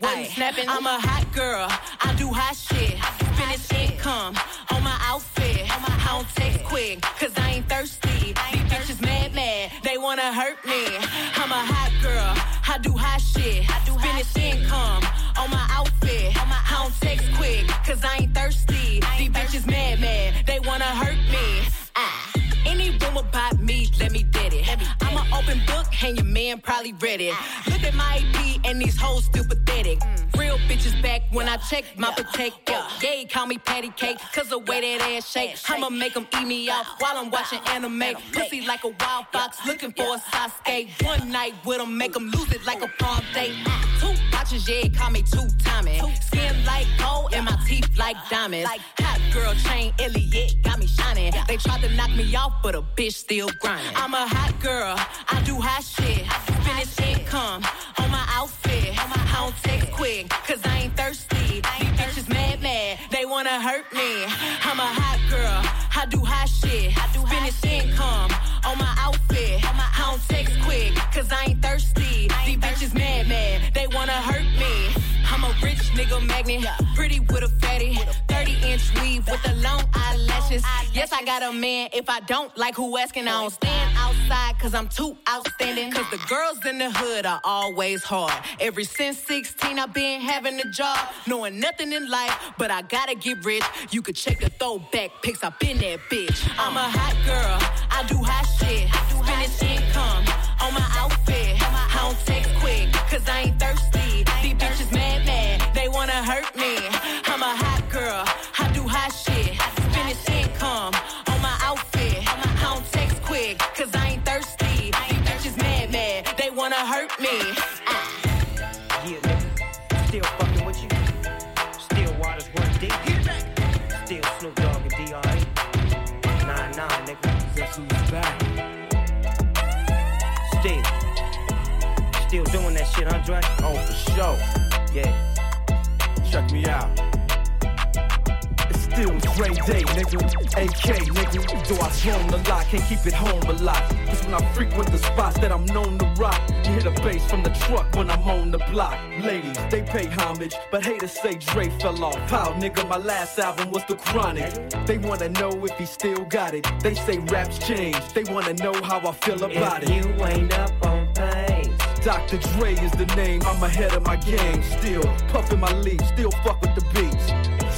wasn't snapping. I'm a hot girl, I do hot shit. Finish income on my outfit. I don't text quick, cause I ain't thirsty. These bitches mad, mad, they wanna hurt me. I'm a hot girl, I do hot shit. Finish income on my outfit. I don't text quick, cause I ain't thirsty. These bitches mad, mad, they wanna hurt me. Ah. Any room about me, let me get it. I'm an open book, and your man probably read it. Look at my AP, and these hoes still pathetic. Real bitches back when I check my protector. Yeah, call me patty cake, cause the way that ass shake. I'ma make them eat me out while I'm watching anime. Pussy like a wild fox, looking for a Sasuke. One night with them, make them lose it like a prom date. Two watches, yeah, call me two timing. Skin like gold, and my teeth like diamonds. Hot girl chain, Elliot, got me shining. They tried to knock me off, but a bitch still grinding. I'm a hot girl, I do hot shit. Finish income on my outfit. I don't text quick, cause I ain't thirsty. These bitches mad, mad, they wanna hurt me. I'm a hot girl, I do hot shit. Finish income on my outfit. I don't text quick, cause I ain't thirsty. These bitches mad, mad, they wanna nigga magnet, pretty with a fatty. 30 inch weave with the long eyelashes. Yes, I got a man. If I don't like who asking, I don't stand outside cause I'm too outstanding. Cause the girls in the hood are always hard. Ever since 16, I've been having a job, knowing nothing in life, but I gotta get rich. You could check the throwback pics, I've been that bitch. I'm a hot girl, I do hot shit. Finish income on my outfit. I don't text quick, cause I ain't thirsty. Hurt me. I'm a hot girl, I do hot shit. Finish income on my outfit. I don't text quick, cause I ain't thirsty. These bitches mad, mad, they wanna hurt me. Yeah. Still fucking with you. Still waters run deep. Still Snoop Dogg and D.R.E. Nah, nah, nigga. Guess who's back? Still. Still doing that shit, Andre? Oh, for sure. Yeah. Check me out. It's still Dre Day, nigga. AK, nigga. Do I zone a lot? Can't keep it home a lot. Cause when I frequent the spots that I'm known to rock, you hear the bass from the truck when I'm on the block. Ladies, they pay homage, but haters say Dre fell off. How, nigga, my last album was The Chronic. They wanna know if he still got it. They say raps change. They wanna know how I feel about If it. you ain't up on things. Dr. Dre is the name, I'm ahead of my game. Still puffin' my leaf, still fuck with the beats.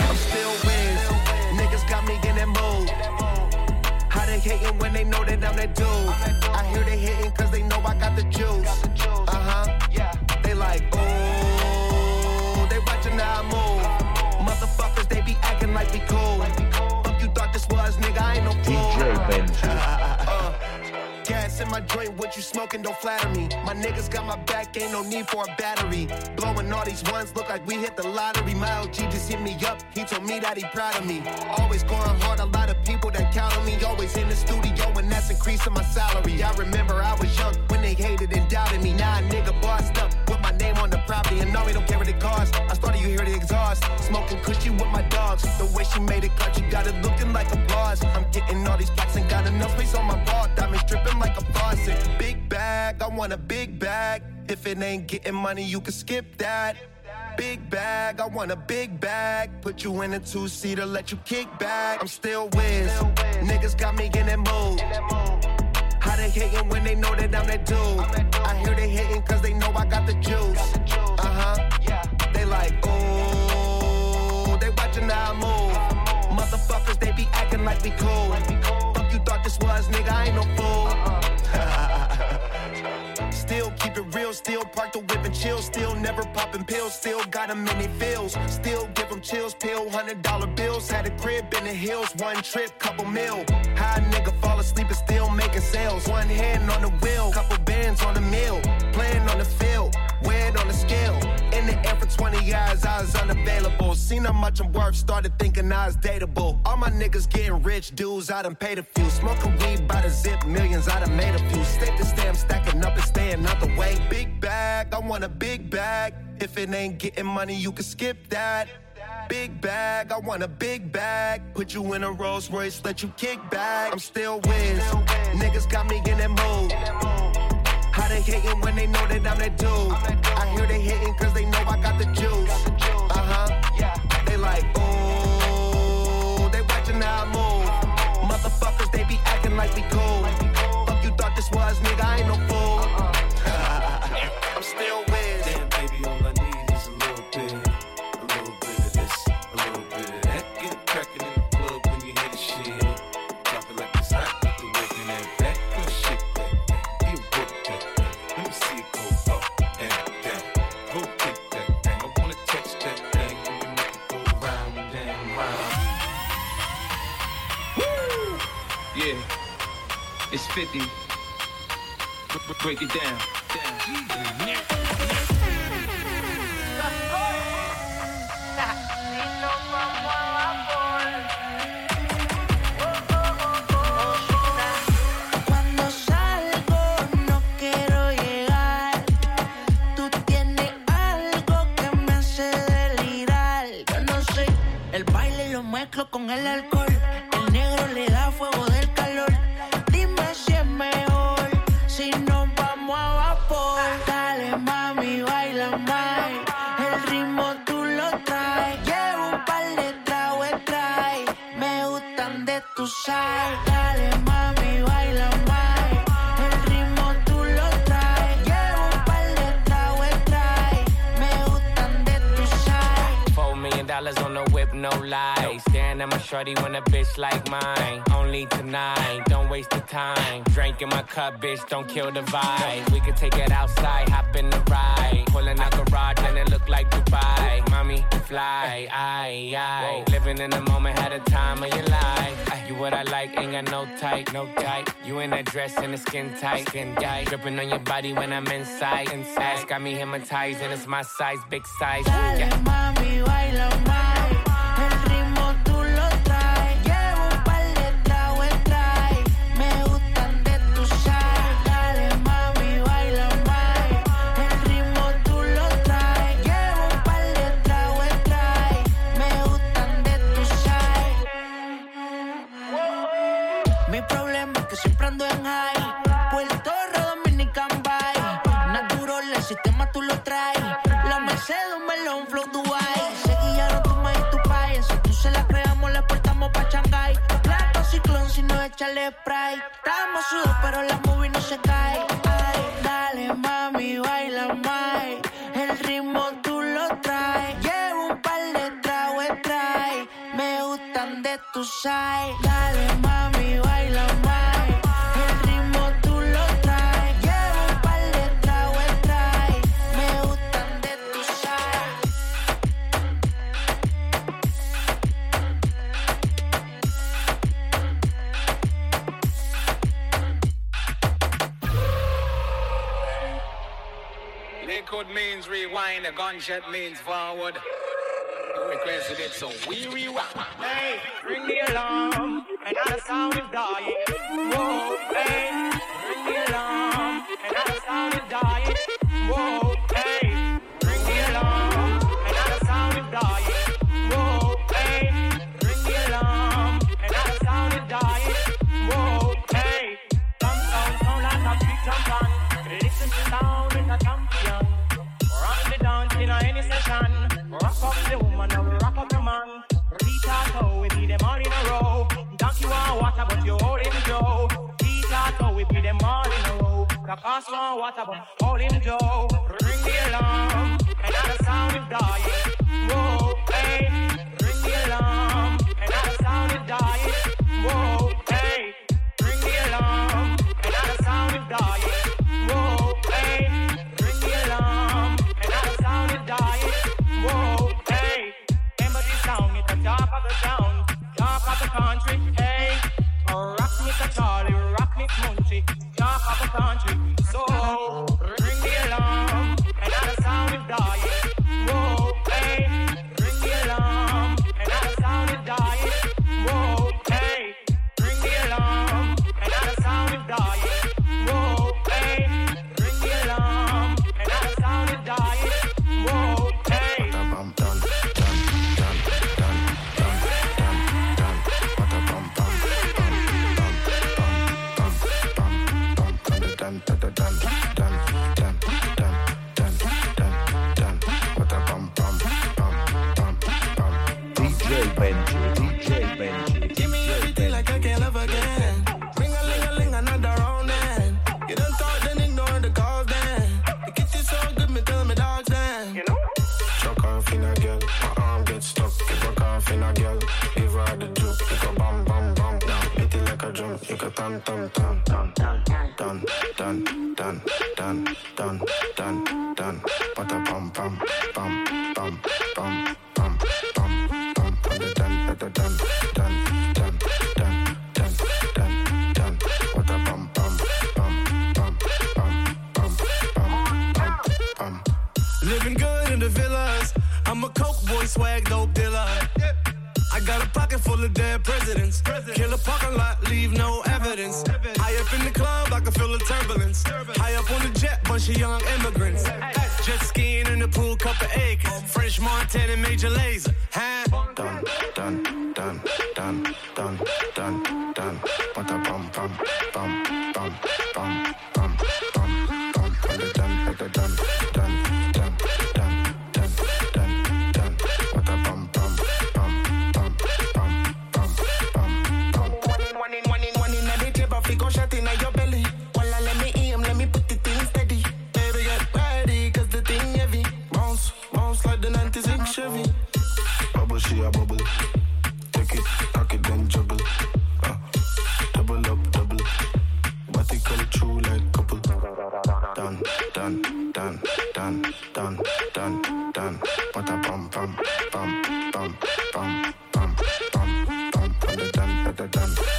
I'm still Wiz. Niggas got me in that. How they hating when they know that I'm that dude? I hear they hating cause they know I got the juice. Joint, what you smoking don't flatter me. My niggas got my back, ain't no need for a battery. Blowing all these ones, look like we hit the lottery. My OG just hit me up, he told me that he proud of me. Always going hard, a lot of people that count on me. Always in the studio, and that's increasing my salary. I remember I was young when they hated and doubted me. Now a nigga bossed up, with my name on the property, and no, we don't care what it costs. I started, you hear the exhaust. Smoking cushy with my dogs. The way she made it cut, you got it looking like applause. I'm getting all these plaques and got enough space on my ball. Diamonds dripping like a faucet. Big bag, I want a big bag. If it ain't getting money, you can skip that. Big bag, I want a big bag. Put you in a two seater, let you kick back. I'm still Wiz. Niggas got me in that mood. How they hating when they know that I'm that dude? I hear they hating cause they know I got the juice. Uh huh. They like, ooh. They watching how I move. Motherfuckers, they be acting like we cool. Fuck you thought this was, nigga, I ain't no fool. Still keep it real, still park the whip and chill. Still never popping pills, still got them in their. Still give them chills, pill, hundred dollar bills. Had a crib in the hills, one trip, couple mil. High nigga fall asleep and still making sales. One hand on the wheel, couple bands on the mill. Playing on the field, weighed on the scale. In the air for 20 years, I was unavailable. Seen how much I'm worth, started thinking I was dateable. All my niggas getting rich, dudes, I done paid a few. Smoking weed by the zip, millions, I done made a few. State to stay, I'm stacking up and staying the way. Big bag, I want a big bag. If it ain't getting money, you can skip that. Big bag, I want a big bag. Put you in a Rolls Royce, let you kick back. I'm still Wiz. Niggas got me in that mood. How they hating when they know that I'm that dude? I hear they hating cause they know I got the juice. Uh huh. They like, ooh. They watching how I move. Motherfuckers, they be acting like we cool. Fuck you thought this was, nigga, I ain't no fool. Cuando salgo, no quiero llegar. Tú tienes algo que me hace delirar. Yo no sé, el baile lo mezclo con el alcohol. Shorty want a bitch like mine. Only tonight, don't waste the time. Drink in my cup, bitch, don't kill the vibe. We could take it outside, hop in the ride. Pulling out garage and it look like Dubai. Mommy, fly, I, I, Living in the moment, had a time of your life. You what I like, ain't got no type, no type. You in that dress and the skin tight, skin tight. Dripping on your body when I'm inside, inside. Got me hypnotized and it's my size, big size. Dale, yeah. mami, bailame. échale spray. Estamos sudos, pero la movie no se cae. Ay, dale, mami, baila más. El ritmo tú lo traes. Llevo un par de tragos, trae. Me gustan de tus side. Dale, mami. line, the gunshot means forward. The You requested it, so weary rock. Hey, ring the alarm, another sound is dying. Whoa, hey, ring the alarm, another sound is dying. Whoa. The cost one water bomb. All him Joe. Ring the alarm. Another sound dying. Whoa. Bum bum bum bum bum bum. On the done, at the done,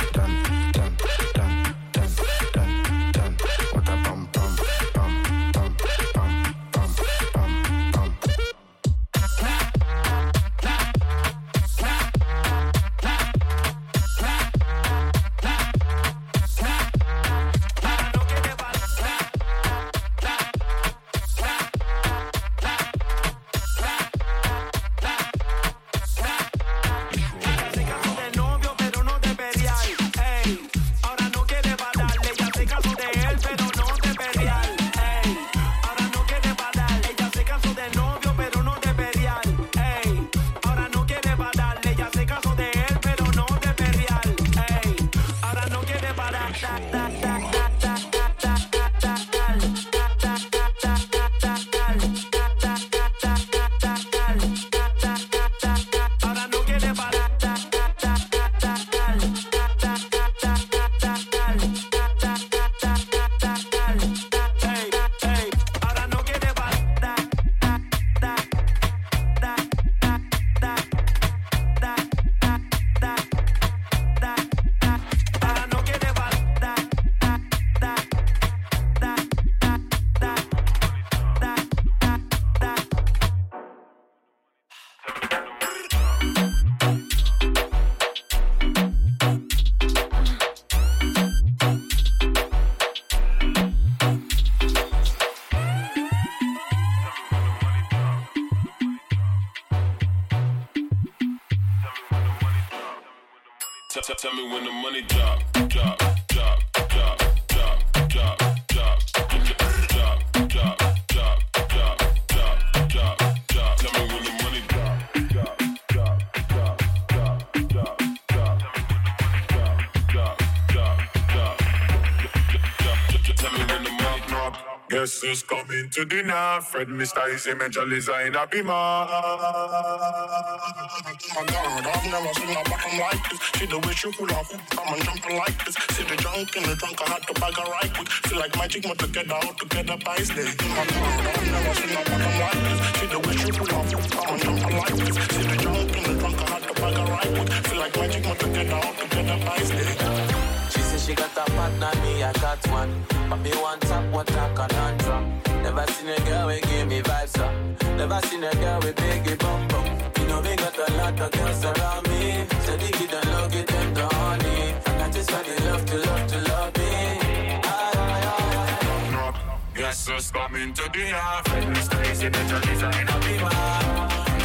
to dinner? Fred Mr. Eazi Major Lazer in a beamer. my God, I've never seen a bottom like this. See the way she hula hoop, come and jumping like this. See the junk in the trunk, I had to bag her right quick. Feel like magic, but together, all together by day. My God, I've never seen a seen a girl with biggie bum bum. You know me got a lot of girls around me. So they get the love, get them the honey. I got this for the love to love to love me. Guess who's coming to dinner? Fred Mr. Eazi Major Lazer in a beamer.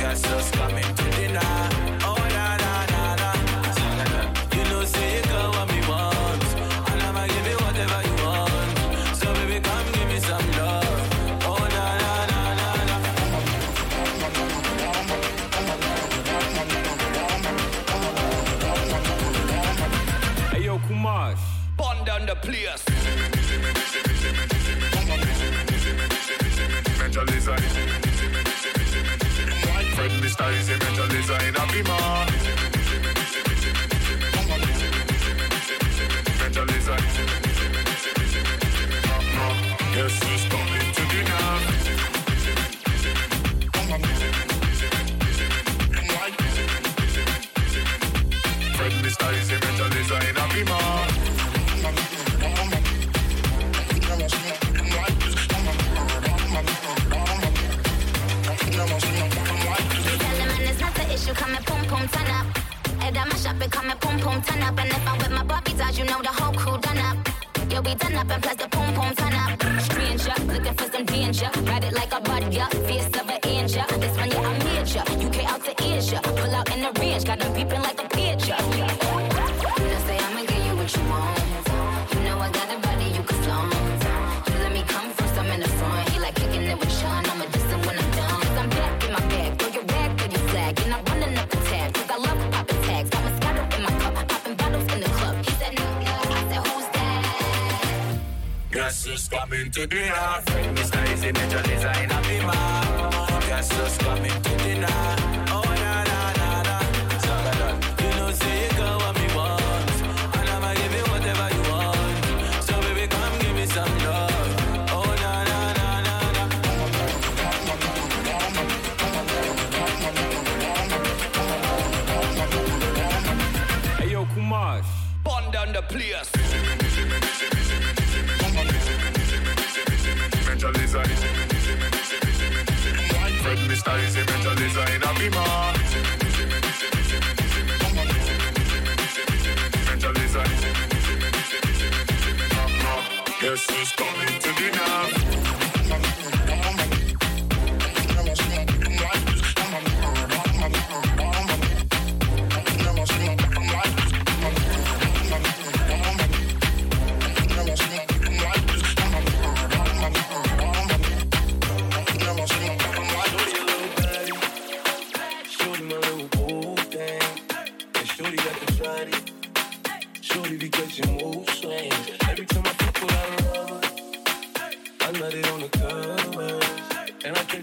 Guess who's coming to dinner? Place. Liza. Fred Mr. Eazi Major Lazer in a Come and pum pum turn up. And if I'm with my Barbie dolls, you know the whole crew done up. Yeah, we done up and plus the boom, pum turn up. Stranger, looking for some danger. Ride it like a bud, yeah. Fierce of an angel. This one, yeah, I'm major. UK out to Asia. Pull out in the range, got them peeping like coming to dinner. friend. Mr. Eazi Major Designer, be man. Guess who's coming to dinner? Oh, na, na, na, na. so Sagadon, you know, say you got what me want. And I'ma give you whatever you want. So, baby, come give me some love. Oh, na, na, na, na, na. Hey, yo, Kumash. Bond down the place.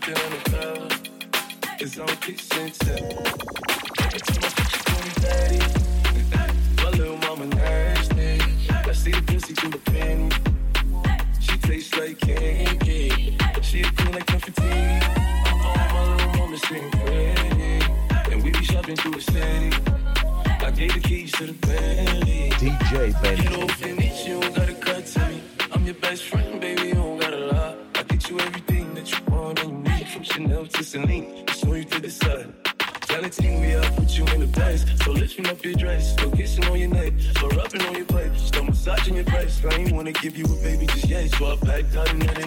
sleeping on the. It's all. Every time I daddy. My little mama nasty. I see the pussy through the penny. She tastes like candy. She a queen like. All my little mama sitting pretty. And we be shopping through city. I gave the keys to the Bentley. DJ Bentley. Give you a baby, just yet, so I back down and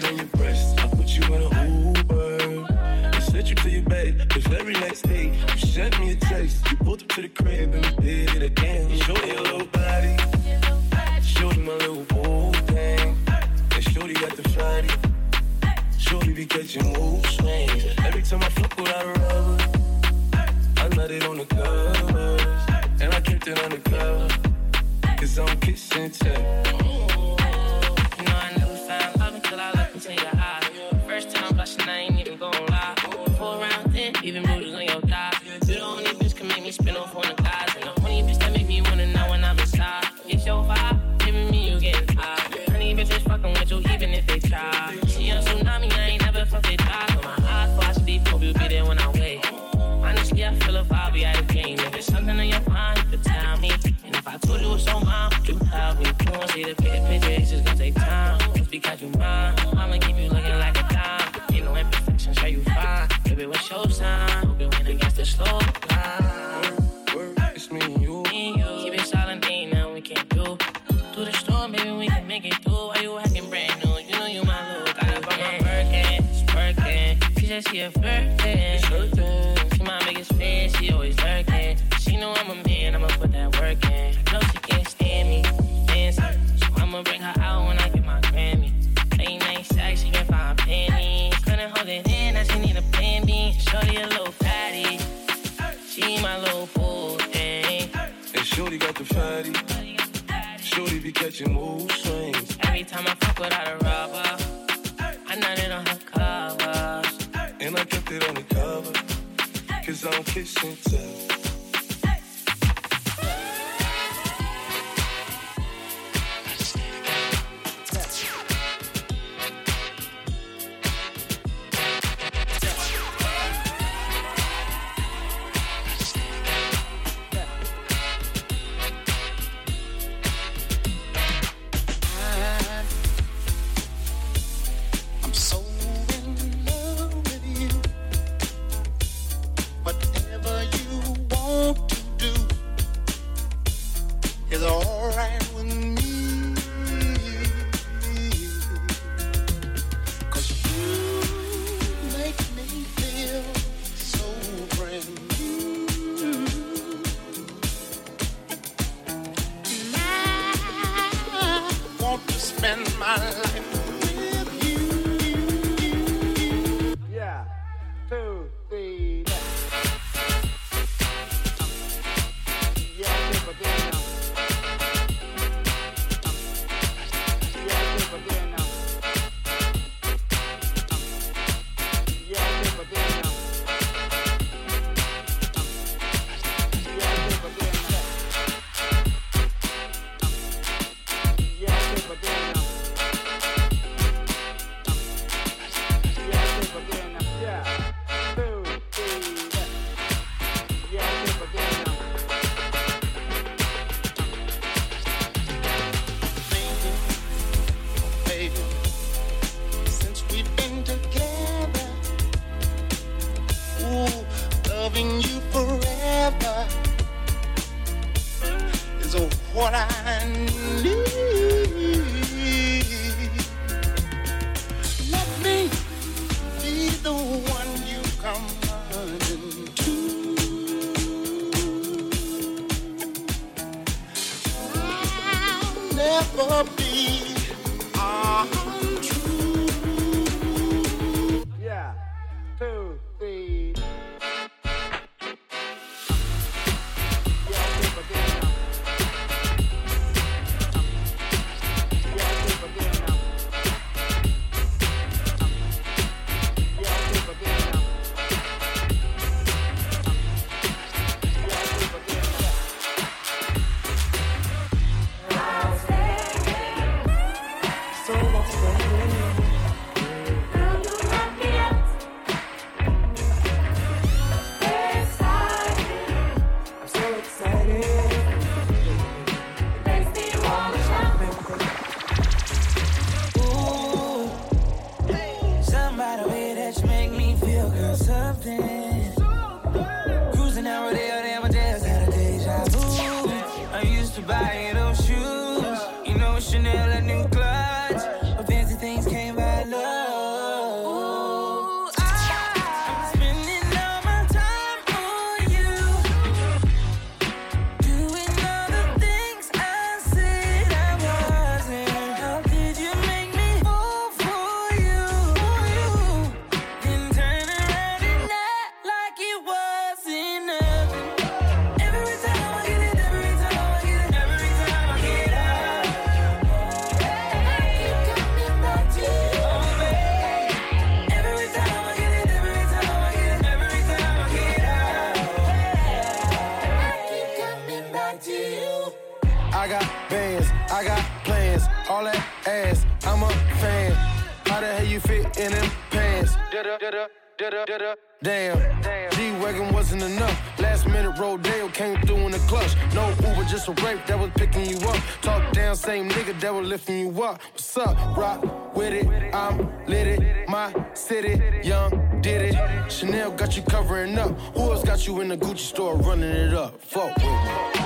lifting you up. What's up? Rock with it, I'm lit it. My city, young, did it. Chanel got you covering up. Who else got you in the Gucci store running it up? Fuck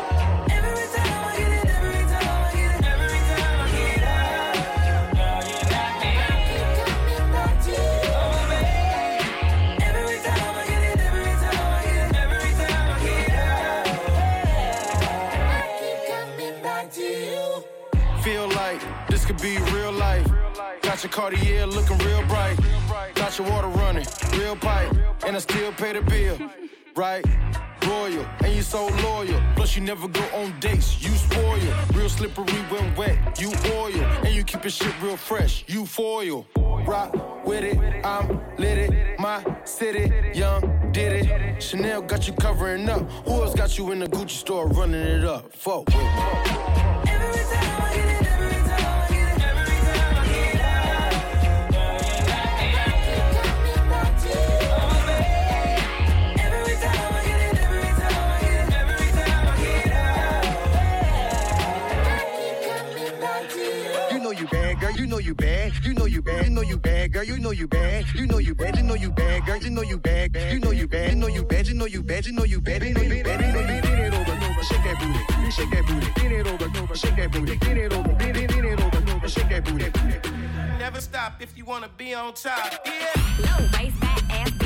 Cartier looking real bright. Got your water running, real pipe. And I still pay the bill, right? Royal, and you so loyal. Plus, you never go on dates, you spoil. Real slippery when wet, you oil. And you keep your shit real fresh, you foil. Rock with it, I'm lit it. My city, young, did it. Chanel got you covering up. Who else got you in the Gucci store running it up? Fuck with me. You you bad, girl. You know you bad. You know you bad. You know you bad, girl. You know you bad. You know you bad. You know you bad, girl. You know you bad. You know you bad. You know you bad. You know you bad. You know you bad. You know you bad. You know you bend it over, over, shake that booty. Shake that booty. Bend it over, over, shake that booty. Bend it over, bend it, bend it over, over, shake that booty. Never stop if you wanna be on top. Yeah. Low waist, fat ass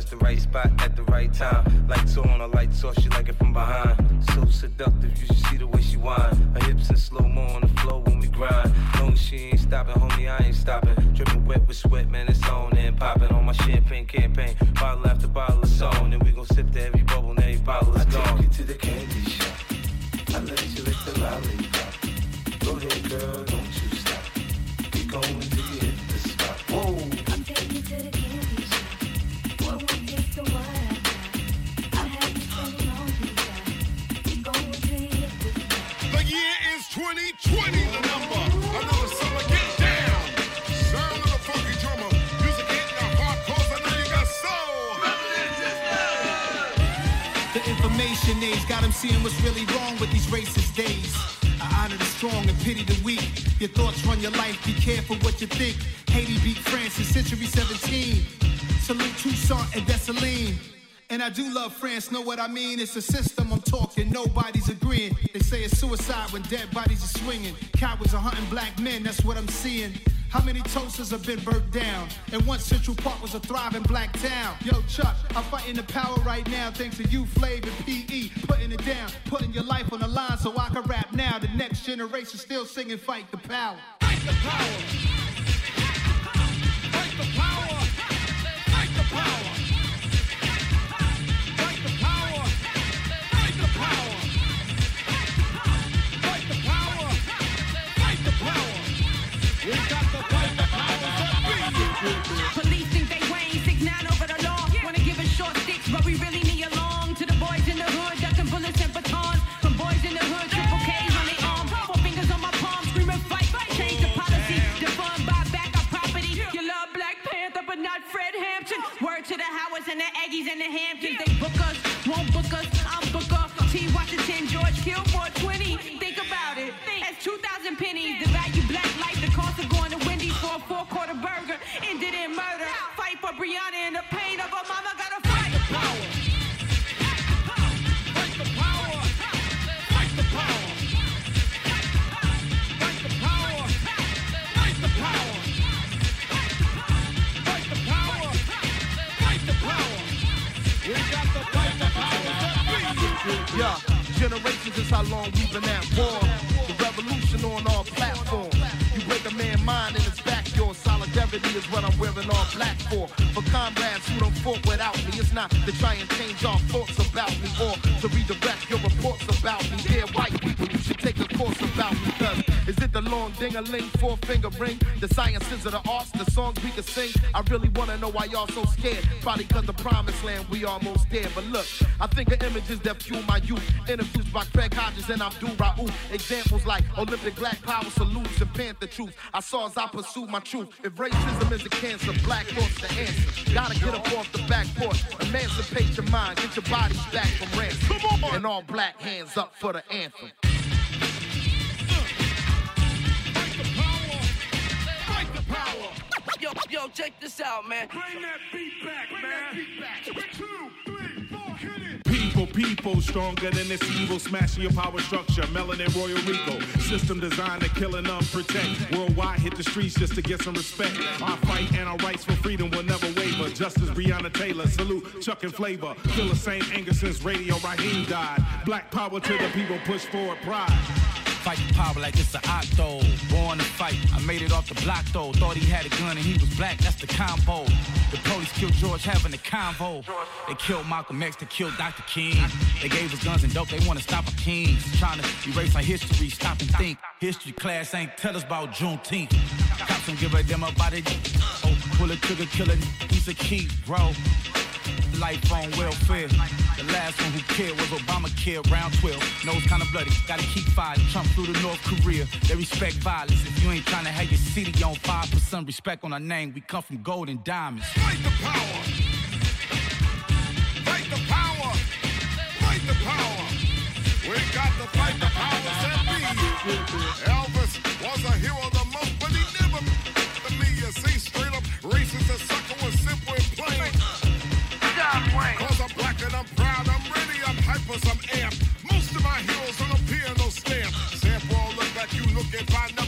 touch the right spot at the right time. Lights on, a lights off, she like it from behind. So seductive, you should see the way she whine. Her hips in slow mo on the floor when we grind. Long she ain't stopping, homie, I ain't stopping. Dripping wet with sweat, man, it's on and popping on my champagne campaign. Bottle after bottle is on, and we gon' sip to every bubble and every bottle is gone. I take you to the candy shop. I let you lick the lollipop. Go ahead, girl, information got him seeing what's really wrong with these racist days. I honor the strong and pity the weak. Your thoughts run your life, be careful what you think. Haiti beat France in century 17. Salute Toussaint and Dessalines. And I do love France, know what I mean? It's a system I'm talking, nobody's agreeing. They say it's suicide when dead bodies are swinging. Cowards are hunting black men, that's what I'm seeing. How many toasters have been burnt down? And once Central Park was a thriving black town. Yo, Chuck, I'm fighting the power right now thanks to you, Flav and PE. Putting it down, putting your life on the line so I can rap now. The next generation still singing Fight the Power. Fight the power. Fight the power. Aggies and the Hamptons. They book us, won't book us. I'm booker. T. Washington, George Kilmore, 20. Think about it. That's 2,000 pennies. The value black life, the cost of going to Wendy's for a four quarter burger. Ended in murder. Fight for Breonna and the pain Yeah, generations is how long we've been at war. The revolution on our platform. You break a man's mind and it's back, your solidarity is what I'm wearing all black for. For comrades who don't fought without me, it's not to try and change our thoughts about me or to redirect your reports about me. Is it the long ding-a-ling, four finger ring? The sciences of the arts, the songs we can sing? I really wanna know why y'all so scared. Probably cause the promised land we almost there. But look, I think of images that fuel my youth. Interviews by Craig Hodges and Abdul Rauf. Examples like Olympic black power salutes and Panther truth. I saw as I pursue my truth. If racism is a cancer, black thoughts the answer. Gotta get up off the back porch. Emancipate your mind, get your bodies back from ransom. Come on! And all black hands up for the anthem. Yo, yo, check this out, man. Bring that beat back, man. Two, three, four, hit it. People people, people stronger than this evil, smashing your power structure. Melanin Royal Regal, system designed to kill and unprotect. Worldwide, hit the streets just to get some respect. Our fight and our rights for freedom will never waver. Justice Breonna Taylor, salute Chuck and Flavor. Feel the same anger since Radio Raheem died. Black power to the people, push forward pride. Fight the power like it's an octo. Born to fight, I made it off the block though. Thought he had a gun and he was black, that's the combo. The police killed George having a convo. They killed Malcolm X, they killed Dr. King. They gave us guns and dope, they wanna stop our kings. Trying to erase our history, stop and think. History class ain't tell us about Juneteenth. Cops don't give a damn about it. Oh, pull a trigger, kill a piece of key, bro. Life on welfare. The last one who cared was Obamacare, round 12. Nose kinda bloody, gotta keep fighting. Trump flew to North Korea, they respect violence. If you ain't trying to have your city on fire, put some respect on our name. We come from gold and diamonds. Fight the power. Fight the power. Fight the power. We got to fight the powers that be. I'm amp. Most of my heroes on a piano stamp. Sample look like you looking by now.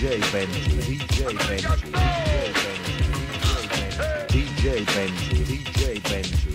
DJ Benji, DJ Benji, DJ Benji, DJ Benji, DJ Benji,